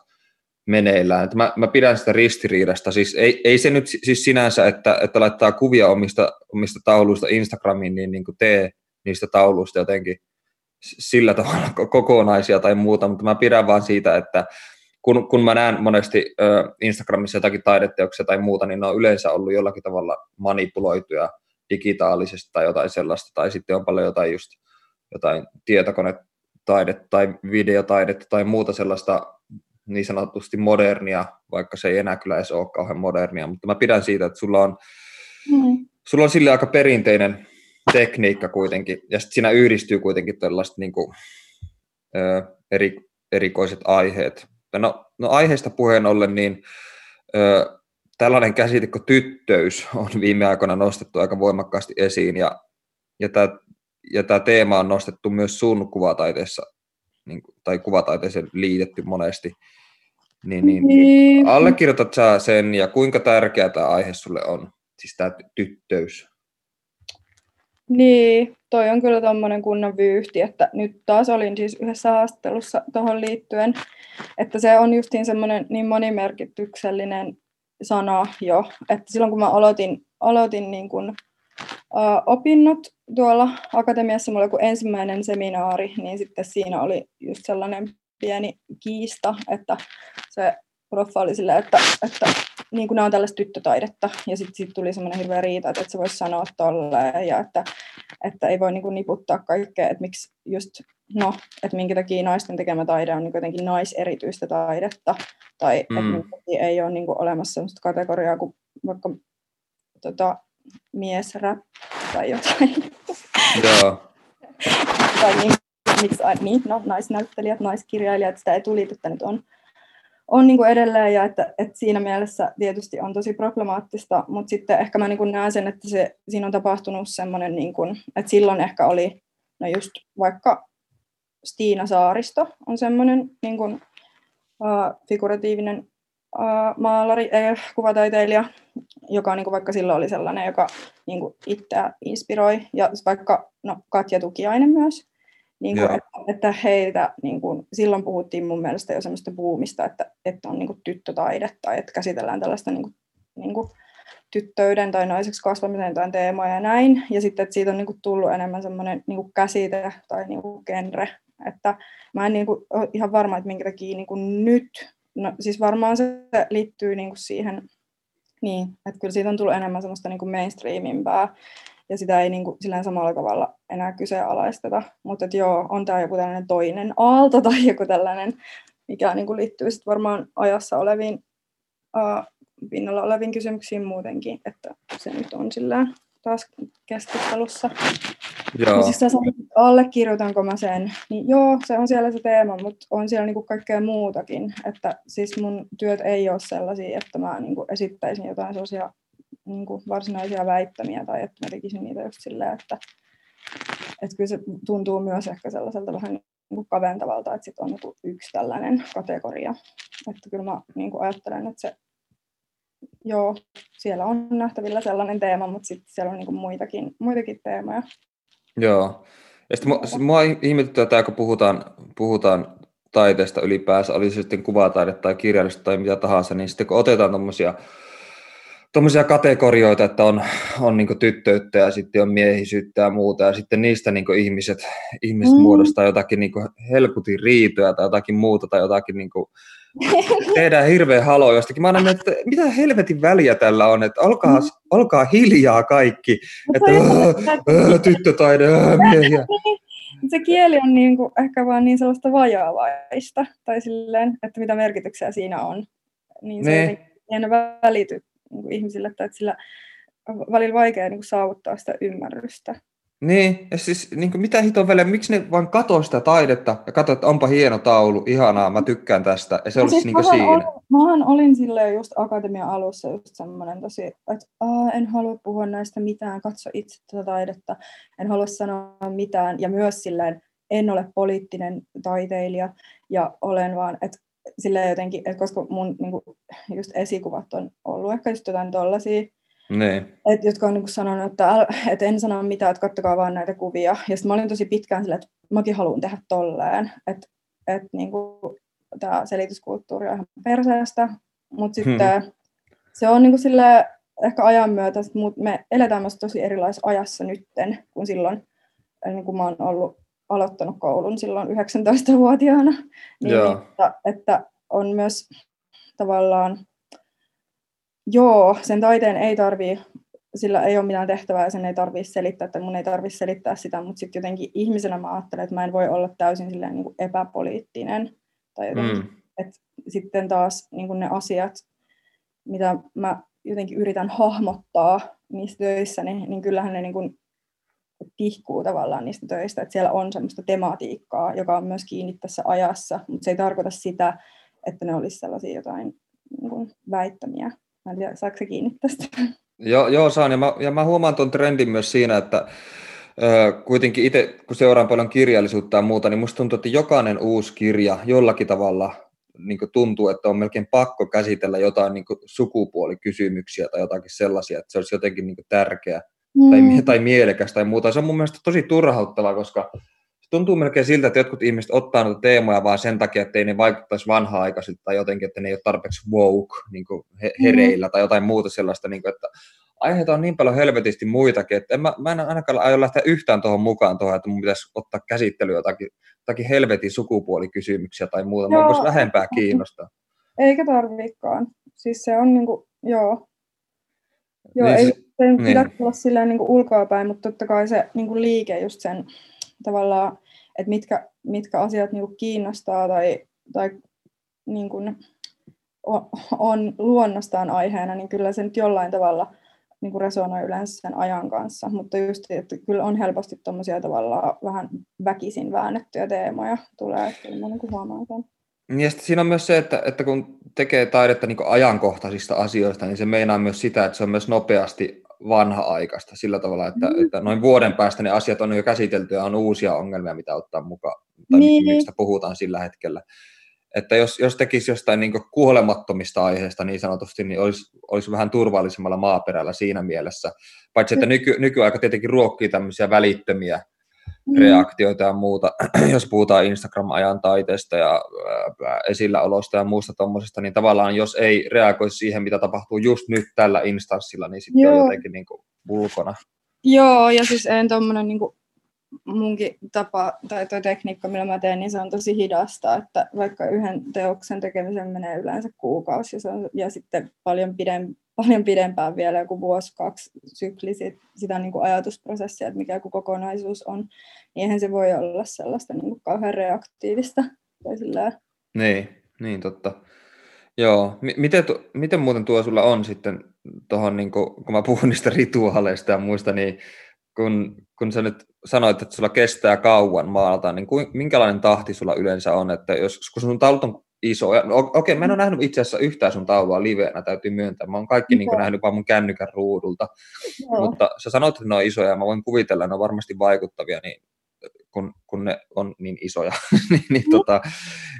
meneillään. Että mä, mä pidän sitä ristiriidasta. Siis ei, ei se nyt siis sinänsä, että, että laittaa kuvia omista, omista tauluista Instagramiin, niin, niin kuin tee niistä tauluista jotenkin sillä tavalla kokonaisia tai muuta, mutta mä pidän vaan siitä, että kun, kun mä näen monesti ö, Instagramissa jotakin taideteoksia tai muuta, niin ne on yleensä ollut jollakin tavalla manipuloituja digitaalisesti tai jotain sellaista, tai sitten on paljon jotain just jotain tietokonetaidetta tai videotaidetta tai muuta sellaista niin sanotusti modernia, vaikka se ei enää kyllä edes ole kauhean modernia, mutta mä pidän siitä, että sulla on, mm. sulla on sille aika perinteinen tekniikka kuitenkin, ja sitten siinä yhdistyy kuitenkin tällaiset niin kuin, ö, eri, erikoiset aiheet. No, no aiheesta puheen ollen, niin ö, tällainen käsite kuin tyttöys on viime aikoina nostettu aika voimakkaasti esiin ja, ja tämä ja tämä teema on nostettu myös sun kuvataiteessa, niin, tai kuvataiteeseen liitetty monesti. Niin, niin, niin. Allekirjoitat sä sen ja kuinka tärkeä tämä aihe sulle on, siis tämä tyttöys? Niin, toi on kyllä tuommoinen kunnon vyyhti, että nyt taas olin siis yhdessä haastattelussa tuohon liittyen, että se on justiin semmoinen niin monimerkityksellinen sana jo, että silloin kun mä aloitin, aloitin niin kun, uh, opinnot tuolla akatemiassa, mulla oli ensimmäinen seminaari, niin sitten siinä oli just sellainen pieni kiista, että se proffa oli sillä, että, että niin kuin nämä on tällaista tyttötaidetta, ja sitten sit tuli semmoinen hirveä riita, että, että se voisi sanoa tolleen, ja että, että ei voi niin kuin niputtaa kaikkea, että miksi just, no, että minkä takia naisten tekemä taide on niin jotenkin naiserityistä taidetta, tai mm. että minkä takia ei ole niin kuin olemassa sellaista kategoriaa kuin vaikka tota, miesrap tai jotain. Joo. tai niin, miksi, niin, no, naisnäyttelijät, naiskirjailijat, sitä etuliitettä nyt on on niin kuin edelleen ja että, että siinä mielessä tietysti on tosi problemaattista, mutta sitten ehkä mä niin kuin näen sen, että se, siinä on tapahtunut semmoinen, niin kuin, että silloin ehkä oli, no just vaikka Stiina Saaristo on semmoinen niin kuin, uh, figuratiivinen uh, maalari, äh, kuvataiteilija, joka niin kuin vaikka silloin oli sellainen, joka niin kuin itseä inspiroi, ja vaikka no, Katja Tukiainen myös, niin kuin, että, että heitä, niin kuin, silloin puhuttiin mun mielestä jo semmoista buumista, että, että on niin kuin tyttötaidetta, että käsitellään tällaista niin kuin, niin kuin, tyttöyden tai naiseksi kasvamisen tai teemoja ja näin. Ja sitten, että siitä on niin kuin, tullut enemmän semmoinen niin kuin käsite tai niin kuin, genre. Että mä en niin kuin, ole ihan varma, että minkä takia niin kuin, nyt, no siis varmaan se liittyy niin kuin, siihen, niin, että kyllä siitä on tullut enemmän semmoista niin kuin mainstreamimpää ja sitä ei niin kuin, sillä samalla tavalla enää kyseenalaisteta. Mutta että joo, on tämä joku tällainen toinen aalto tai joku tällainen, mikä niin kuin liittyy sitten varmaan ajassa oleviin, uh, pinnalla oleviin kysymyksiin muutenkin, että se nyt on sillä taas keskustelussa. Joo. Siis sä sanoit, allekirjoitanko mä sen, niin joo, se on siellä se teema, mutta on siellä niinku kaikkea muutakin. Että siis mun työt ei ole sellaisia, että mä niinku esittäisin jotain sellaisia niin kuin varsinaisia väittämiä tai että mä tekisin niitä just silleen, että, että kyllä se tuntuu myös ehkä sellaiselta vähän niin kuin kaventavalta, että sit on niin yksi tällainen kategoria. Että kyllä mä niin kuin ajattelen, että se, joo, siellä on nähtävillä sellainen teema, mutta sitten siellä on niin kuin muitakin, muitakin teemoja. Joo. Ja sitten mua, mua ihmetyttää tämä, kun puhutaan, puhutaan taiteesta ylipäänsä, oli se sitten kuvataide tai kirjallista tai mitä tahansa, niin sitten kun otetaan tuommoisia tuommoisia kategorioita, että on, on niin tyttöyttä ja sitten on miehisyyttä ja muuta, ja sitten niistä niin ihmiset, ihmiset mm. muodostaa jotakin niin helkutin riitoja tai jotakin muuta tai jotakin niin kuin, tehdään hirveä halo jostakin. Mä aina että mitä helvetin väliä tällä on, että olkaa, mm. olkaa hiljaa kaikki, että äh, tyttötaide, äh, miehiä. Se kieli on niin kuin, ehkä vaan niin sellaista vajaavaista, tai silleen, että mitä merkityksiä siinä on. Niin se ne. ei välity niin kuin ihmisille, tai että sillä välillä vaikea niin kuin saavuttaa sitä ymmärrystä. Niin, ja siis niin kuin mitä hitoa väliä, miksi ne vain katoo sitä taidetta ja katsoo, että onpa hieno taulu, ihanaa, mä tykkään tästä, ja se no olisi siis niin kuin siinä. Olin, mähän olin silleen just akatemian alussa just semmoinen tosi, että Aa, en halua puhua näistä mitään, katso itse tätä taidetta, en halua sanoa mitään, ja myös silleen, en ole poliittinen taiteilija, ja olen vaan, että silleen jotenkin, että koska mun niin kuin, just esikuvat on ollut ehkä just jotain tollasia, niin. Et, jotka on niin sanonut, että, että en sano mitään, että kattokaa vaan näitä kuvia. Ja sitten mä olin tosi pitkään silleen, että mäkin haluan tehdä tolleen. Että et, niin tämä selityskulttuuri on ihan perseestä. Mutta hmm. sitten hmm. se on niin kuin silleen, ehkä ajan myötä, että me eletään myös tosi erilaisessa ajassa nytten kuin silloin, niin kuin mä oon ollut aloittanut koulun silloin 19-vuotiaana, niin, että, että on myös tavallaan, joo, sen taiteen ei tarvii, sillä ei ole mitään tehtävää ja sen ei tarvitse selittää, että mun ei tarvitse selittää sitä, mutta sitten jotenkin ihmisenä mä ajattelen, että mä en voi olla täysin silleen niin kuin epäpoliittinen. Tai jotenkin, mm. että sitten taas niin kuin ne asiat, mitä mä jotenkin yritän hahmottaa niissä töissä, niin, niin kyllähän ne niin kuin tihkuu tavallaan niistä töistä, että siellä on semmoista tematiikkaa, joka on myös kiinni tässä ajassa, mutta se ei tarkoita sitä, että ne olisi sellaisia jotain niin kuin, väittämiä. Mä en tiedä, saako se kiinni tästä? Joo, joo saan, ja mä, ja mä huomaan tuon trendin myös siinä, että kuitenkin itse, kun seuraan paljon kirjallisuutta ja muuta, niin musta tuntuu, että jokainen uusi kirja jollakin tavalla niin tuntuu, että on melkein pakko käsitellä jotain niin sukupuolikysymyksiä tai jotakin sellaisia, että se olisi jotenkin niin tärkeä mm. tai, tai mielekäs tai muuta. Se on mun mielestä tosi turhauttavaa, koska se tuntuu melkein siltä, että jotkut ihmiset ottaa noita teemoja vaan sen takia, että ei ne vaikuttaisi vanha-aikaisilta tai jotenkin, että ne ei ole tarpeeksi woke, niin kuin he, mm. hereillä mm. tai jotain muuta sellaista, niin kuin, että aiheita on niin paljon helvetisti muitakin, että en mä, mä en ainakaan aio lähteä yhtään tuohon mukaan tuohon, että mun pitäisi ottaa käsittelyä jotakin, jotakin helvetin sukupuolikysymyksiä tai muuta. Mä voisi lähempää kiinnostaa. Eikä tarviikaan. Siis se on niinku, joo. Joo, niin ei se, se niin. pidä olla silleen niinku ulkoapäin, mutta totta kai se niinku liike just sen tavallaan, että mitkä, mitkä asiat niinku kiinnostaa tai, tai niinku on, on luonnostaan aiheena, niin kyllä se nyt jollain tavalla – niin kuin resonoi yleensä sen ajan kanssa, mutta just, että kyllä on helposti tuommoisia tavallaan vähän väkisin väännettyjä teemoja tulee, että kyllä mä niin huomaan sen. Ja siinä on myös se, että, että kun tekee taidetta niin ajankohtaisista asioista, niin se meinaa myös sitä, että se on myös nopeasti vanha-aikaista sillä tavalla, että, mm. että noin vuoden päästä ne asiat on jo käsitelty ja on uusia ongelmia, mitä ottaa mukaan, tai niin. mistä puhutaan sillä hetkellä että jos, jos tekisi jostain niin kuolemattomista aiheista niin sanotusti, niin olisi, olisi vähän turvallisemmalla maaperällä siinä mielessä. Paitsi että nyky, nykyaika tietenkin ruokkii tämmöisiä välittömiä mm. Reaktioita ja muuta, jos puhutaan Instagram-ajan taiteesta ja esilläolosta ja muusta tuommoisesta, niin tavallaan jos ei reagoi siihen, mitä tapahtuu just nyt tällä instanssilla, niin sitten on jotenkin niin kuin ulkona. Joo, ja siis en tuommoinen niin munkin tapa tai tuo tekniikka, millä mä teen, niin se on tosi hidasta, että vaikka yhden teoksen tekemiseen menee yleensä kuukausi ja, se on, ja sitten paljon, pidem, paljon pidempään vielä, joku vuosi, kaksi sykli sit, sitä niin kuin ajatusprosessia, että mikä joku kokonaisuus on, niin eihän se voi olla sellaista niin kuin kauhean reaktiivista. Niin, niin totta. Joo, M- miten, tu- miten muuten tuo sulla on sitten tuohon, niin kun mä puhun niistä rituaaleista ja muista, niin kun, kun sä nyt sanoit, että sulla kestää kauan maalata, niin kuin, minkälainen tahti sulla yleensä on, että jos, kun sun taulut on iso, ja, no, okei, okay, mä en ole nähnyt itse asiassa yhtään sun taulua livenä, täytyy myöntää, mä oon kaikki niin kuin, nähnyt vaan mun kännykän ruudulta, Joo. mutta sä sanoit, että ne on isoja, ja mä voin kuvitella, että ne on varmasti vaikuttavia, niin kun, kun ne on niin isoja, niin, niin, tota,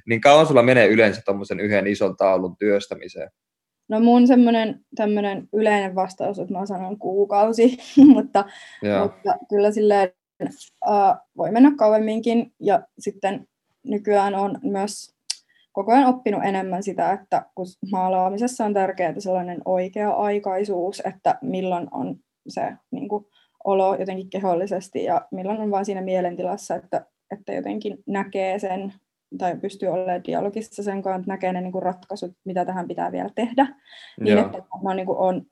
niin kauan sulla menee yleensä tuommoisen yhden ison taulun työstämiseen? No mun semmoinen tämmöinen yleinen vastaus, että mä sanon kuukausi, mutta, mutta kyllä silleen uh, voi mennä kauemminkin. Ja sitten nykyään on myös koko ajan oppinut enemmän sitä, että kun maalaamisessa on tärkeää sellainen oikea-aikaisuus, että milloin on se niin kuin, olo jotenkin kehollisesti ja milloin on vain siinä mielentilassa, että, että jotenkin näkee sen tai pystyy olemaan dialogissa sen kanssa, että näkee ne niin kuin ratkaisut, mitä tähän pitää vielä tehdä. Niin, että mä niin kuin, olen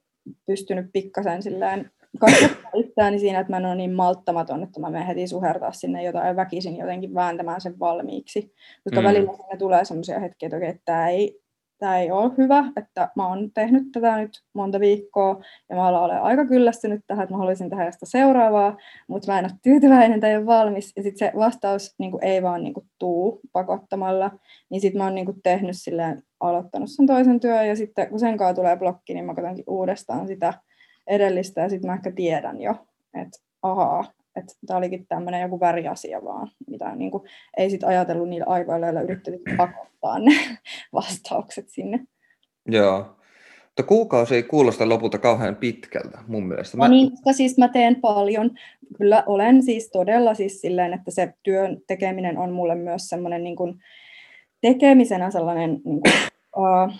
pystynyt pikkasen silleen kasvattaa itseäni siinä, että mä en ole niin malttamaton, että mä menen heti suhertaa sinne jotain väkisin jotenkin vääntämään sen valmiiksi. Koska mm. välillä sinne tulee sellaisia hetkiä, että, että tämä ei tämä ei ole hyvä, että mä oon tehnyt tätä nyt monta viikkoa ja mä olen aika kyllästynyt tähän, että mä haluaisin tehdä sitä seuraavaa, mutta mä en ole tyytyväinen tai ole valmis. Ja sitten se vastaus niin kuin, ei vaan niin kuin, tuu pakottamalla, niin sitten mä oon niin kuin, tehnyt silleen, aloittanut sen toisen työn ja sitten kun sen tulee blokki, niin mä katsonkin uudestaan sitä edellistä ja sitten mä ehkä tiedän jo, että ahaa, että tämä olikin tämmöinen joku väriasia vaan, mitä niin kuin, ei sit ajatellut niillä aikoilla, joilla yrittänyt pakottaa ne vastaukset sinne. Joo. Mutta kuukausi ei kuulosta lopulta kauhean pitkältä mun mielestä. Mä... No niin, koska siis mä teen paljon. Kyllä olen siis todella siis silleen, että se työn tekeminen on mulle myös semmoinen niin kuin, tekemisenä sellainen, niin kuin, uh,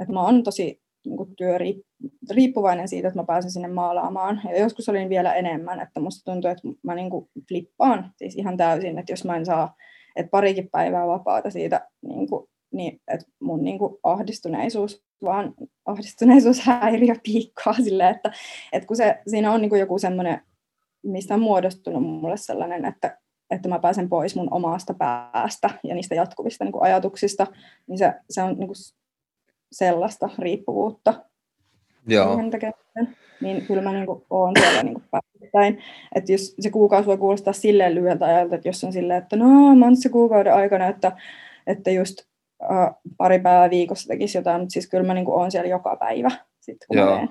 että mä oon tosi niin kuin työriippuvainen siitä, että mä pääsen sinne maalaamaan. Ja joskus olin vielä enemmän, että musta tuntuu, että mä niin kuin flippaan siis ihan täysin, että jos mä en saa että parikin päivää vapaata siitä, niin, kuin, niin että mun niin kuin ahdistuneisuus vaan ahdistuneisuushäiriö piikkaa silleen, että, että kun se, siinä on niin kuin joku semmoinen, mistä on muodostunut mulle sellainen, että, että mä pääsen pois mun omasta päästä ja niistä jatkuvista niin kuin ajatuksista, niin se, se on niin kuin sellaista riippuvuutta Joo. Niin kyllä mä niin kuin, oon siellä niin kuin päivittäin. Että jos se kuukausi voi kuulostaa silleen lyhyeltä ajalta, että jos on silleen, että no mä oon se kuukauden aikana, että, että just uh, pari päivää viikossa tekisi jotain, mutta siis kyllä mä niin kuin, oon siellä joka päivä. Sit, kun Joo.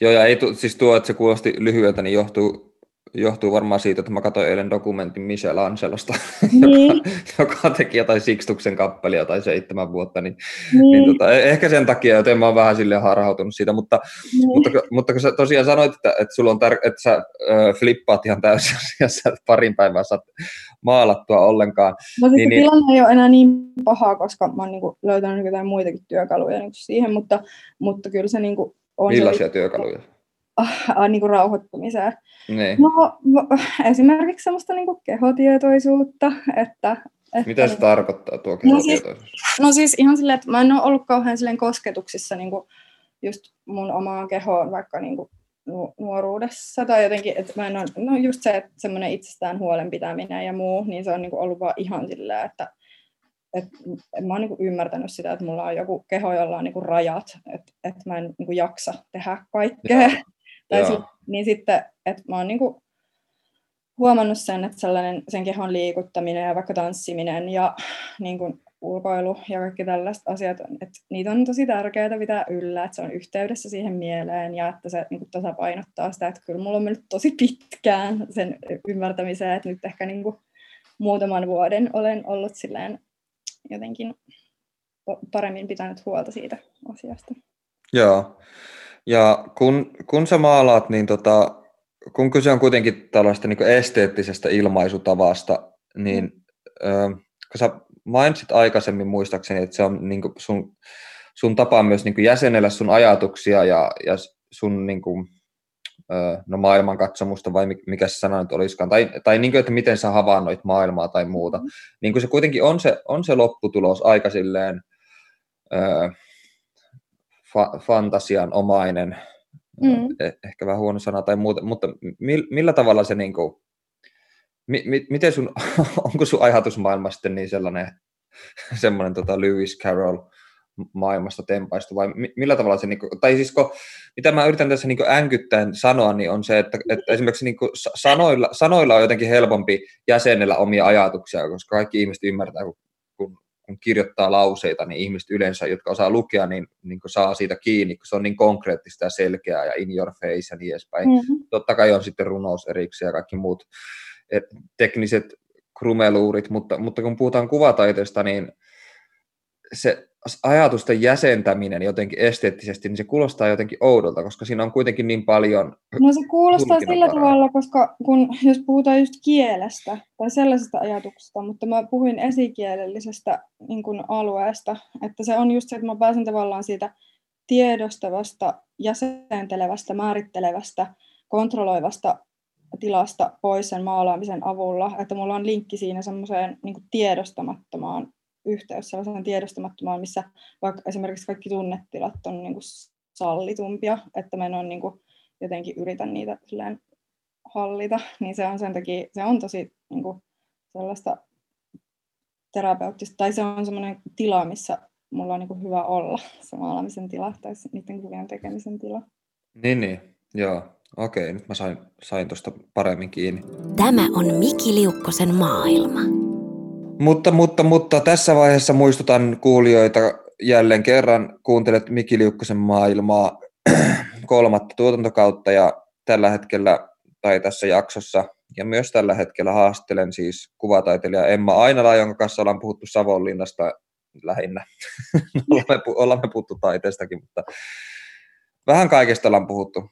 Joo, ja ei tu, siis tuo, että se kuulosti lyhyeltä, niin johtuu johtuu varmaan siitä, että mä katsoin eilen dokumentin Michelangelosta, Niin. joka, joka teki jotain Sixtuksen kappelia tai seitsemän vuotta, niin, Niin, niin tota, e- ehkä sen takia, joten mä oon vähän silleen harhautunut siitä, mutta, niin. mutta, mutta kun sä tosiaan sanoit, että, että, sulla on tär- että sä ö, flippaat ihan täysin, jos sä parin päivää saat maalattua ollenkaan, No Niin, niin, niin- tilanne ei ole enää niin paha, koska mä oon niinku löytänyt niinku jotain muitakin työkaluja niinku siihen, mutta, mutta kyllä se niinku on millaisia työkaluja? ah, niinku rauhoittumiseen. Niin. No esimerkiksi semmoista niinku kehotietoisuutta, että... että Mitä se tarkoittaa tuo No siis-? No siis ihan silleen, että mä en ole ollut kauhean silleen kosketuksissa niinku just mun omaan kehoon vaikka niinku nu- nuoruudessa tai jotenkin, että mä en ole, no just se, että semmoinen itsestään huolen pitäminen ja muu, niin se on niinku ollut vaan ihan silleen, että et, et mä oon niinku ymmärtänyt sitä, että mulla on joku keho, jolla on niinku rajat, että et mä en niinku jaksa tehdä kaikkea. Tai sit, niin sitten, että mä oon niinku huomannut sen, että sellainen sen kehon liikuttaminen ja vaikka tanssiminen ja niin kuin ulkoilu ja kaikki tällaiset asiat, on- että niitä on tosi tärkeää pitää yllä, että se on yhteydessä siihen mieleen ja että se niin kuin tasapainottaa sitä, että kyllä mulla on mennyt tosi pitkään sen ymmärtämiseen, että nyt ehkä niin kuin muutaman vuoden olen ollut silleen jotenkin paremmin pitänyt huolta siitä asiasta. Joo. Ja kun, kun sä maalaat, niin tota, kun kyse on kuitenkin tällaista niin esteettisestä ilmaisutavasta, niin ö, kun sä mainitsit aikaisemmin muistaakseni, että se on niin sun, sun tapa myös niin jäsenellä sun ajatuksia ja, ja sun niin kuin, no maailmankatsomusta vai mi- mikä se sana nyt olisikaan, tai, tai niin kuin, että miten sä havainnoit maailmaa tai muuta, Mhm. niin kuin se kuitenkin on se, on se lopputulos aika silleen, ö, fa- fantasian omainen, Mm. eh, ehkä vähän huono sana tai muuta, mutta mil, millä tavalla se niin kuin, mi, mi, miten sun, onko sun ajatusmaailma sitten niin sellainen, semmoinen tota Lewis Carroll maailmasta tempaistu vai mi, millä tavalla se, niin kuin, tai siis kun, mitä mä yritän tässä niin kuin änkyttäen sanoa, niin on se, että, että esimerkiksi niin kuin sanoilla, sanoilla on jotenkin helpompi jäsenellä omia ajatuksia, koska kaikki ihmiset ymmärtää, kun, kun, kirjoittaa lauseita, niin ihmiset yleensä, jotka osaa lukea, niin, niin saa siitä kiinni, kun se on niin konkreettista ja selkeää ja in your face ja niin edespäin. Mm-hmm. Totta kai on sitten runous erikseen ja kaikki muut et, tekniset krumeluurit, mutta, mutta kun puhutaan kuvataiteesta, niin se ajatusten jäsentäminen jotenkin esteettisesti, niin se kuulostaa jotenkin oudolta, koska siinä on kuitenkin niin paljon... No se kuulostaa sillä varaa. tavalla, koska kun, jos puhutaan just kielestä tai sellaisesta ajatuksesta, mutta mä puhuin esikielellisestä niin kuin alueesta, että se on just se, että mä pääsen tavallaan siitä tiedostavasta, jäsentelevästä, määrittelevästä, kontrolloivasta tilasta pois sen maalaamisen avulla, että mulla on linkki siinä semmoiseen niin tiedostamattomaan yhteys sellaiseen tiedostamattomaan, missä vaikka esimerkiksi kaikki tunnetilat on niin kuin sallitumpia, että mä en ole niin kuin jotenkin yritän niitä silleen hallita, niin se on sen takia, se on tosi niin kuin sellaista terapeuttista, tai se on semmoinen tila, missä mulla on niin kuin hyvä olla, se maalaamisen tila tai niiden kuvien tekemisen tila. Niin, niin, joo. Okei, nyt mä sain, sain tuosta paremmin kiinni. Tämä on Miki Liukkosen maailma. Mutta, mutta, mutta tässä vaiheessa muistutan kuulijoita jälleen kerran, kuuntelet Miki Liukkosen maailmaa kolmatta tuotantokautta ja tällä hetkellä tai tässä jaksossa ja myös tällä hetkellä haastelen siis kuvataiteilija Emma Ainala, jonka kanssa ollaan puhuttu Savonlinnasta lähinnä. olemme, pu- olemme puhuttu taiteestakin, mutta vähän kaikesta ollaan puhuttu.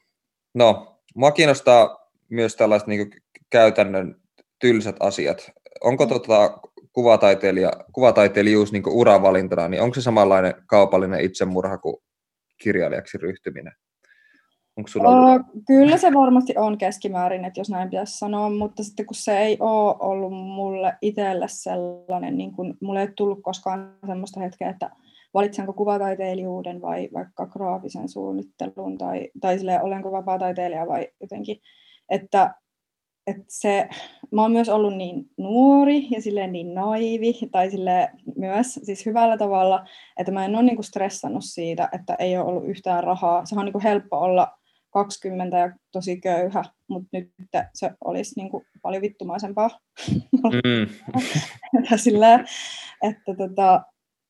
No, mua kiinnostaa myös tällaiset niin käytännön tylsät asiat. Onko tota, kuvataiteilija, kuvataiteilijuus niin uravalintana, niin onko se samanlainen kaupallinen itsemurha kuin kirjailijaksi ryhtyminen? Onko sulla ollut? Uh, kyllä se varmasti on keskimäärin, että jos näin pitäisi sanoa, mutta sitten kun se ei ole ollut mulle itselle sellainen, niin kun, mulle ei tullut koskaan sellaista hetkeä, että valitsenko kuvataiteilijuuden vai vaikka graafisen suunnittelun tai, tai silleen, olenko vapaa-taiteilija vai jotenkin, että, että se, mä oon myös ollut niin nuori ja silleen niin naivi tai silleen myös siis hyvällä tavalla, että mä en ole niinku stressannut siitä, että ei ole ollut yhtään rahaa. Se on niinku helppo olla 20 ja tosi köyhä, mutta nyt se olisi niinku paljon vittumaisempaa. Mm. Ja silleen, että tota,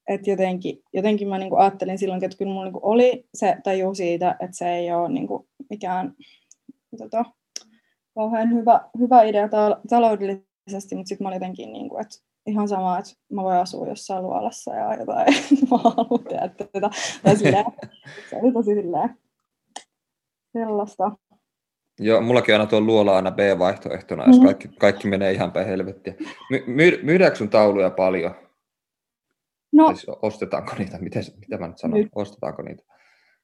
et jotenkin, jotenkin mä niinku ajattelin silloin, että kyllä mulla niinku oli se taju siitä, että se ei ole niinku mikään tota, kauhean hyvä, hyvä idea ta- taloudellisesti, mutta sitten mä olin jotenkin, niin kuin, että ihan sama, että mä voin asua jossain luolassa ja jotain, mä haluan tehdä tätä. Tai silleen, se oli tosi silleen sellaista. Joo, mullakin aina tuo luola aina B-vaihtoehtona, jos Mhm. kaikki, kaikki menee ihan päin helvettiä. My, my, myydäänkö sun tauluja paljon? No Siis ostetaanko niitä? Miten, mitä mä nyt sanon? Nyt. Ostetaanko niitä?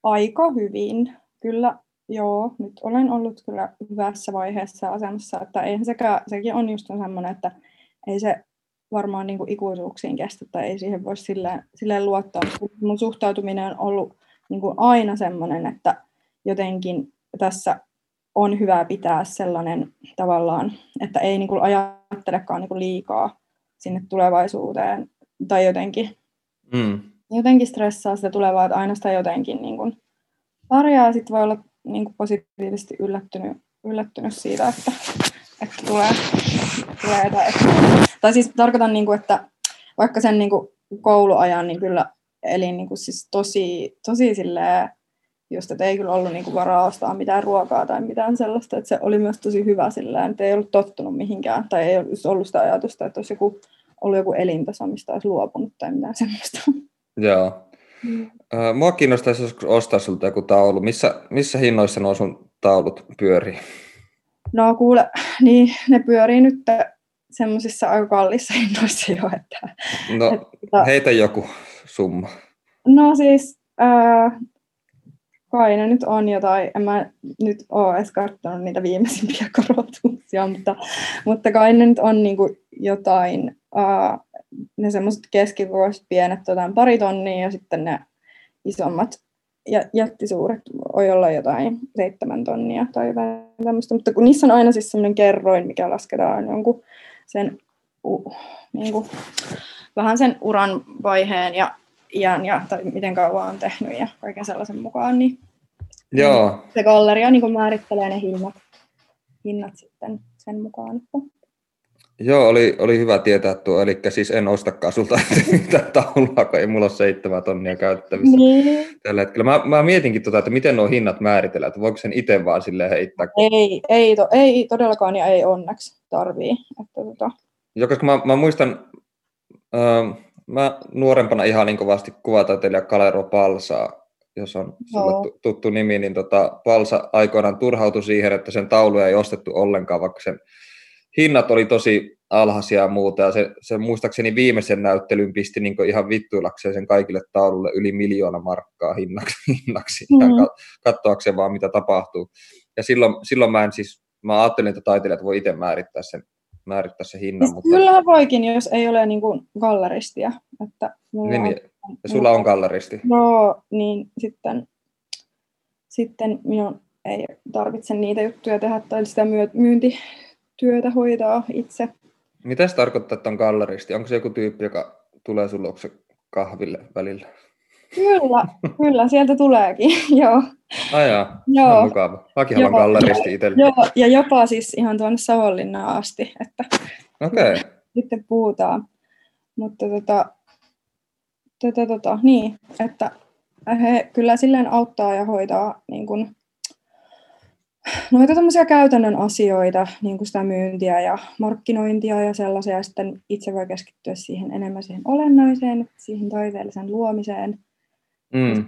aika hyvin. Kyllä, joo, nyt olen ollut kyllä hyvässä vaiheessa asemassa, että eihän sekään, sekin on just semmoinen, että ei se varmaan niin kuin ikuisuuksiin kestä tai ei siihen voi silleen, silleen luottaa. Mutta mun suhtautuminen on ollut niin kuin aina semmoinen, että jotenkin tässä on hyvä pitää sellainen tavallaan, että ei niin kuin ajattelekaan niin kuin liikaa sinne tulevaisuuteen tai jotenkin Mm. jotenkin stressaa sitä tulevaa, että aina sitä jotenkin niin kuin pärjää. Sitten voi olla niin kuin positiivisesti yllättynyt, yllättynyt siitä, että, että tulee, tulee tai, että, tai siis tarkoitan, niin kuin, että vaikka sen niin kuin kouluajan, niin kyllä elin niin kuin siis tosi, tosi silleen, just, että ei kyllä ollut niin kuin varaa ostaa mitään ruokaa tai mitään sellaista, että se oli myös tosi hyvä silleen, että ei ollut tottunut mihinkään, tai ei ollut sitä ajatusta, että olisi joku, ollut joku elintaso, mistä olisi luopunut tai mitään semmoista. Joo. Ö, Mua kiinnostaisi joskus ostaa sulta joku taulu. Missä, missä hinnoissa nuo sun taulut pyörii? No kuule, niin ne pyörii nyt semmoisissa aika kallissa hinnoissa jo, että, No, että heitä joku summa. no siis ää, kai ne nyt on jotain, en mä nyt ole edes katsonut niitä viimeisimpiä korotuksia, mutta, mutta kai ne nyt on niinku jotain, ää, ne semmoiset keskikokoiset pienet jotain pari tonnia ja sitten ne isommat ja jättisuuret voi olla jotain seitsemän tonnia tai jotain tämmöistä, mutta kun niissä on aina siis semmoinen kerroin, mikä lasketaan jonkun sen uh, niin kuin, vähän sen uran vaiheen ja iän ja tai miten kauan on tehnyt ja kaiken sellaisen mukaan, niin Joo, se galleria niin kuin määrittelee ne hinnat, hinnat sitten sen mukaan. Että. Joo oli, oli hyvä tietää tuo. Eli siis en ostakaan sulta mitään taulua, kun ei mulla ole seitsemän tonnia käytettävissä Niin. tällä hetkellä. Mä, mä mietinkin, tota, että miten nuo hinnat määritellään, että voiko sen itse vaan silleen heittää. Ei, ei, to, ei todellakaan ja ei onneksi tarvii. Että, tota, Joo, koska mä, mä muistan, äh, mä nuorempana ihan niin kovasti kuvataiteilija Kalero Palsaa, jos on sulle Joo. tuttu nimi, niin tota, Palsa aikoinaan turhautui siihen, että sen tauluja ei ostettu ollenkaan, vaikka sen hinnat oli tosi alhaisia ja muuta, ja se, se muistaakseni viimeisen näyttelyn pisti niin ihan vittuilakseen sen kaikille taululle yli miljoona markkaa hinnaksi, hinnaksi Mhm. mm-hmm. katsoakseen vaan mitä tapahtuu. Ja silloin, silloin mä en siis, mä ajattelin, että taiteilijat voi itse määrittää sen, määrittää sen hinnan, siis mutta kyllähän voikin, jos ei ole niin kuin galleristia. Että mulla niin, on- niin, ja sulla on galleristi. Joo, niin sitten, sitten minun ei tarvitse niitä juttuja tehdä tai sitä myö- myyntityötä hoitaa itse. Mitä se tarkoittaa, että on galleristi? Onko se joku tyyppi, joka tulee luokse kahville välillä? Kyllä, kyllä, sieltä tuleekin, joo. Ai jaa, Joo. ihan mukava. Mäkin haluan galleristi itselle. joo. Ja jopa siis ihan tuonne Savonlinnaan asti, että okay. sitten puhutaan. Mutta tota, tota, tota, niin, että he kyllä silleen auttaa ja hoitaa niin kun, noita tämmöisiä käytännön asioita, niin kuin sitä myyntiä ja markkinointia ja sellaisia, ja sitten itse voi keskittyä siihen enemmän siihen olennaiseen, siihen taiteellisen luomiseen. mm.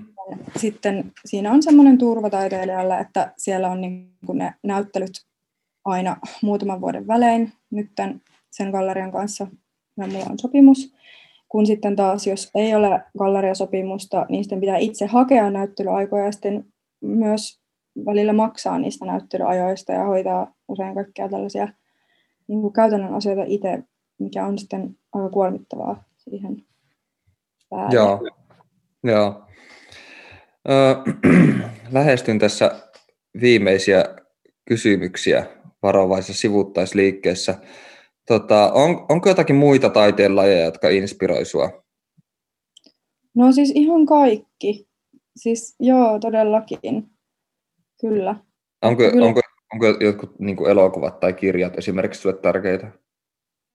Sitten siinä on semmoinen turva taiteilijalle, että siellä on niin kuin ne näyttelyt aina muutaman vuoden välein. Nyt tämän, sen gallerian kanssa ja mulla on sopimus. Kun sitten taas, jos ei ole galleriasopimusta, niin sitten pitää itse hakea näyttelyaikoja ja sitten myös välillä maksaa niistä näyttelyajoista ja hoitaa usein kaikkia tällaisia niin kuin käytännön asioita itse, mikä on sitten aika kuormittavaa siihen päälle. Joo. Joo. Lähestyn tässä viimeisiä kysymyksiä varovaisessa sivuttaisliikkeessä. Tota, on, onko jotakin muita taiteenlajeja, jotka inspiroi sinua? No siis ihan kaikki. Siis joo, todellakin. Kyllä. Onko, Kyllä. onko, onko jotkut niin kuin elokuvat tai kirjat esimerkiksi sinulle tärkeitä?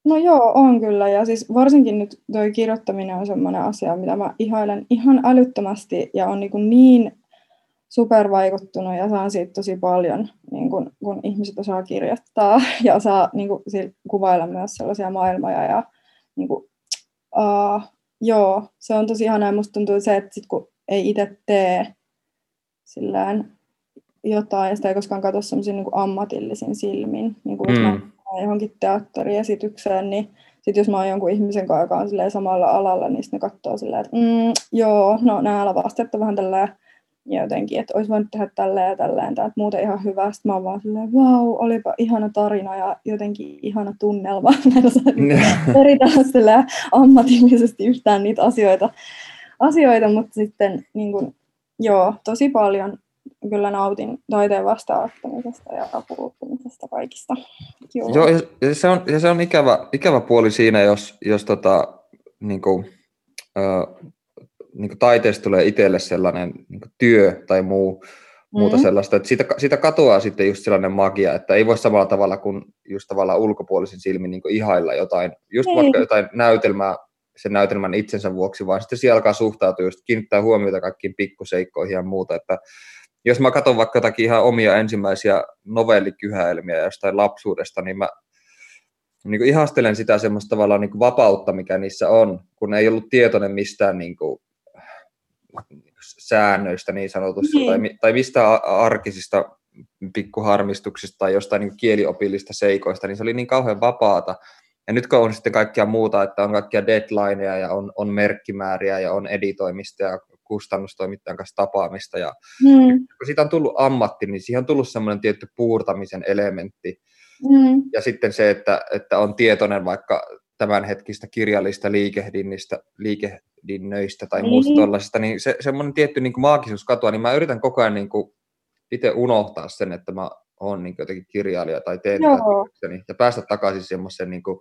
No joo, on kyllä. Ja siis varsinkin nyt tuo kirjoittaminen on semmoinen asia, mitä mä ihailen ihan älyttömästi ja on niin, niin supervaikuttunut ja saan siitä tosi paljon, niin kun, kun ihmiset osaa kirjoittaa ja osaa niin kun, kuvailla myös sellaisia maailmoja. Ja, niin kun, uh, joo, se on tosi ihanaa musta tuntuu se, että sit, kun ei itse tee sillään jotain ja sitä ei koskaan katso semmoisin niin ammatillisin silmin, niin kuin mm. johonkin teatteriesitykseen, niin sitten jos mä oon jonkun ihmisen kanssa, joka on samalla alalla, niin sitten ne katsoo silleen, että mm, joo, no nämä lavastet on vähän tällä ja jotenkin, että olisi voinut tehdä tälleen ja tälleen, että muuten ihan hyvä. Sitten mä oon vaan silleen, vau, wow, olipa ihana tarina ja jotenkin ihana tunnelma. Mä en osaa eritellä ammatillisesti yhtään niitä asioita, asioita mutta sitten niin kuin, joo, tosi paljon kyllä nautin taiteen vastaanottamisesta ja apuuttumisesta kaikista. Joo, Joo ja se on, ja se on ikävä, ikävä puoli siinä, jos, jos tota, niin kuin, äh, niin kuin taiteesta tulee itselle sellainen niin kuin työ tai muu, mm. muuta sellaista, että siitä, siitä katoaa sitten just sellainen magia, että ei voi samalla tavalla kuin just tavallaan ulkopuolisin silmin niin ihailla jotain, just ei. vaikka jotain näytelmää sen näytelmän itsensä vuoksi, vaan sitten siellä alkaa suhtautua just kiinnittää huomiota kaikkiin pikkuseikkoihin ja muuta, että jos mä katson vaikka jotakin ihan omia ensimmäisiä novellikyhäelmiä jostain lapsuudesta, niin mä niin kuin ihastelen sitä semmoista tavallaan niin kuin vapautta, mikä niissä on, kun ei ollut tietoinen mistään niin kuin säännöistä niin sanotusti, niin. tai, tai mistä arkisista pikkuharmistuksista tai jostain niin kieliopillista seikoista, niin se oli niin kauhean vapaata. Ja nyt kun on sitten kaikkia muuta, että on kaikkia deadlineja ja on, on merkkimääriä ja on editoimista ja kustannustoimittajan kanssa tapaamista. Ja mm. kun siitä on tullut ammatti, niin siihen on tullut semmoinen tietty puurtamisen elementti. Mm. Ja sitten se, että, että on tietoinen vaikka tämänhetkistä kirjallista liikehdinnistä, liikehdinnöistä tai niin. muusta tuollaisesta, niin se, semmoinen tietty niin kuin maagisuus katoaa, niin mä yritän koko ajan niin kuin itse unohtaa sen, että mä oon niin jotenkin kirjailija tai teen tätä ja päästä takaisin semmoisen niin kuin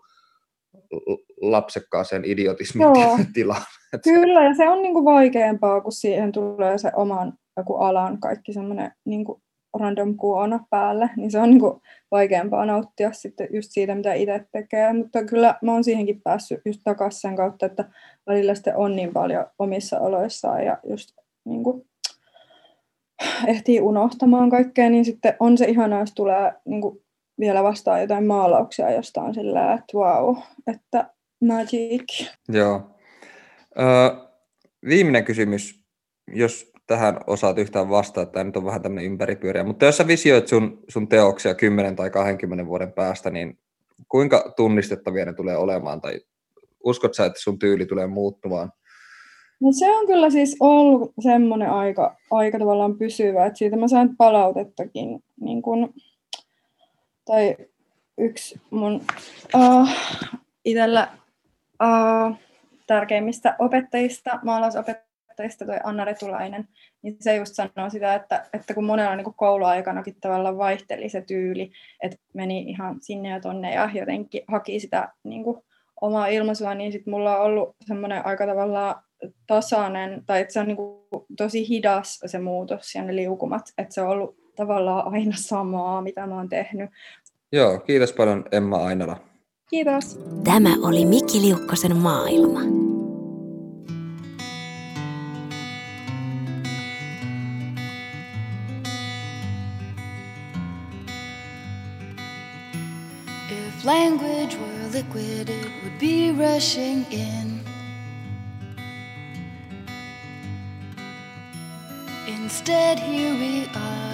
lapsekkaaseen idiotismin tilaan. Kyllä, ja se on niin kuin vaikeampaa, kun siihen tulee se oman joku alan kaikki semmoinen niin kuin random kuona päälle, niin se on niin kuin vaikeampaa nauttia sitten just siitä, mitä itse tekee. Mutta kyllä mä oon siihenkin päässyt just takaisin sen kautta, että välillä sitten on niin paljon omissa oloissaan ja just niin kuin ehtii unohtamaan kaikkea, niin sitten on se ihanaa, jos tulee niin kuin vielä vastaan jotain maalauksia jostain sillä, että wow, että magic. Joo. Ö, viimeinen kysymys, jos tähän osaat yhtään vastata, tämä nyt on vähän tämmöinen ympäripyöriä, mutta jos sä visioit sun, sun teoksia 10 tai 20 vuoden päästä, niin kuinka tunnistettavia ne tulee olemaan, tai uskot sä, että sun tyyli tulee muuttumaan? No se on kyllä siis ollut semmoinen aika, aika tavallaan pysyvä, että siitä mä sain palautettakin niin kun, tai yksi mun uh, itsellä uh, tärkeimmistä opettajista, maalaisopettajista, toi Anna Retulainen, niin se just sanoo sitä, että, että kun monella niin kouluaikanakin tavallaan vaihteli se tyyli, että meni ihan sinne ja tonne ja jotenkin haki sitä niin kuin, omaa ilmaisua, niin sitten mulla on ollut semmoinen aika tavallaan tasainen, tai että se on niin kuin, tosi hidas se muutos ja ne liukumat, että se on ollut tavallaan aina samaa, mitä mä oon tehnyt, Joo, kiitos paljon Emma Ainala. Kiitos. Tämä oli Mikki Liukkosen maailma. If language were liquid, it would be rushing in. Instead, here we are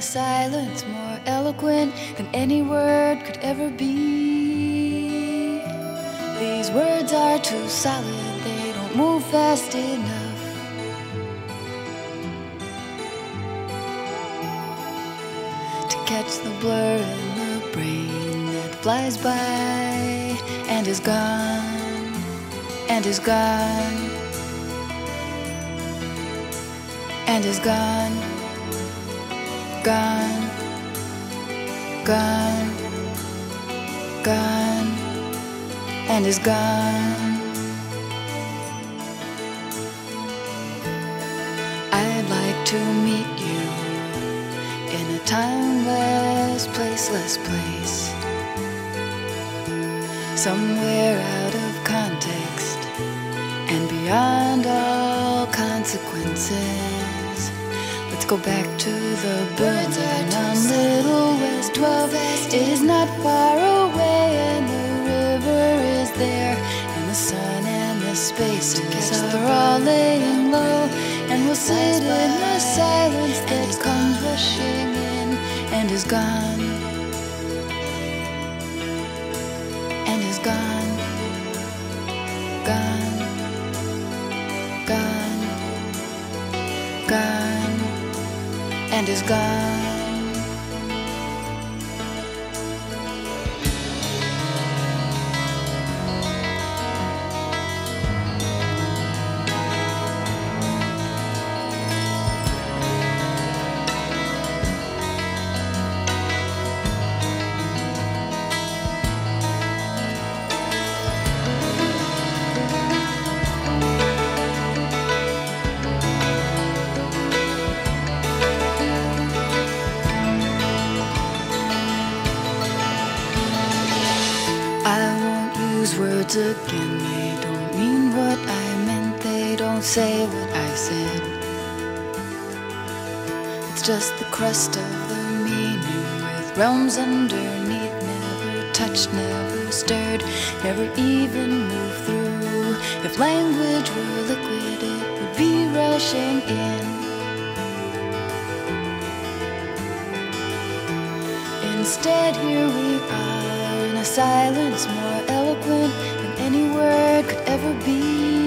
a silence more eloquent than any word could ever be. These words are too solid, they don't move fast enough. To catch the blur in the brain that flies by and is gone, and is gone, and is gone, gone gone, gone, and is gone. I'd like to meet you in a timeless, placeless place, somewhere out of context and beyond all consequences. Go back to the burning on Little West. 12 is not far away and the river is there and the sun and the spaces are all laying low and we'll sit in the silence that comes rushing in and is gone is gone. Again. They don't mean what I meant. They don't say what I said. It's just the crust of the meaning with realms underneath. Never touched, never stirred, never even moved through. If language were liquid, it would be rushing in. Instead, here we are in a silence more eloquent ever be.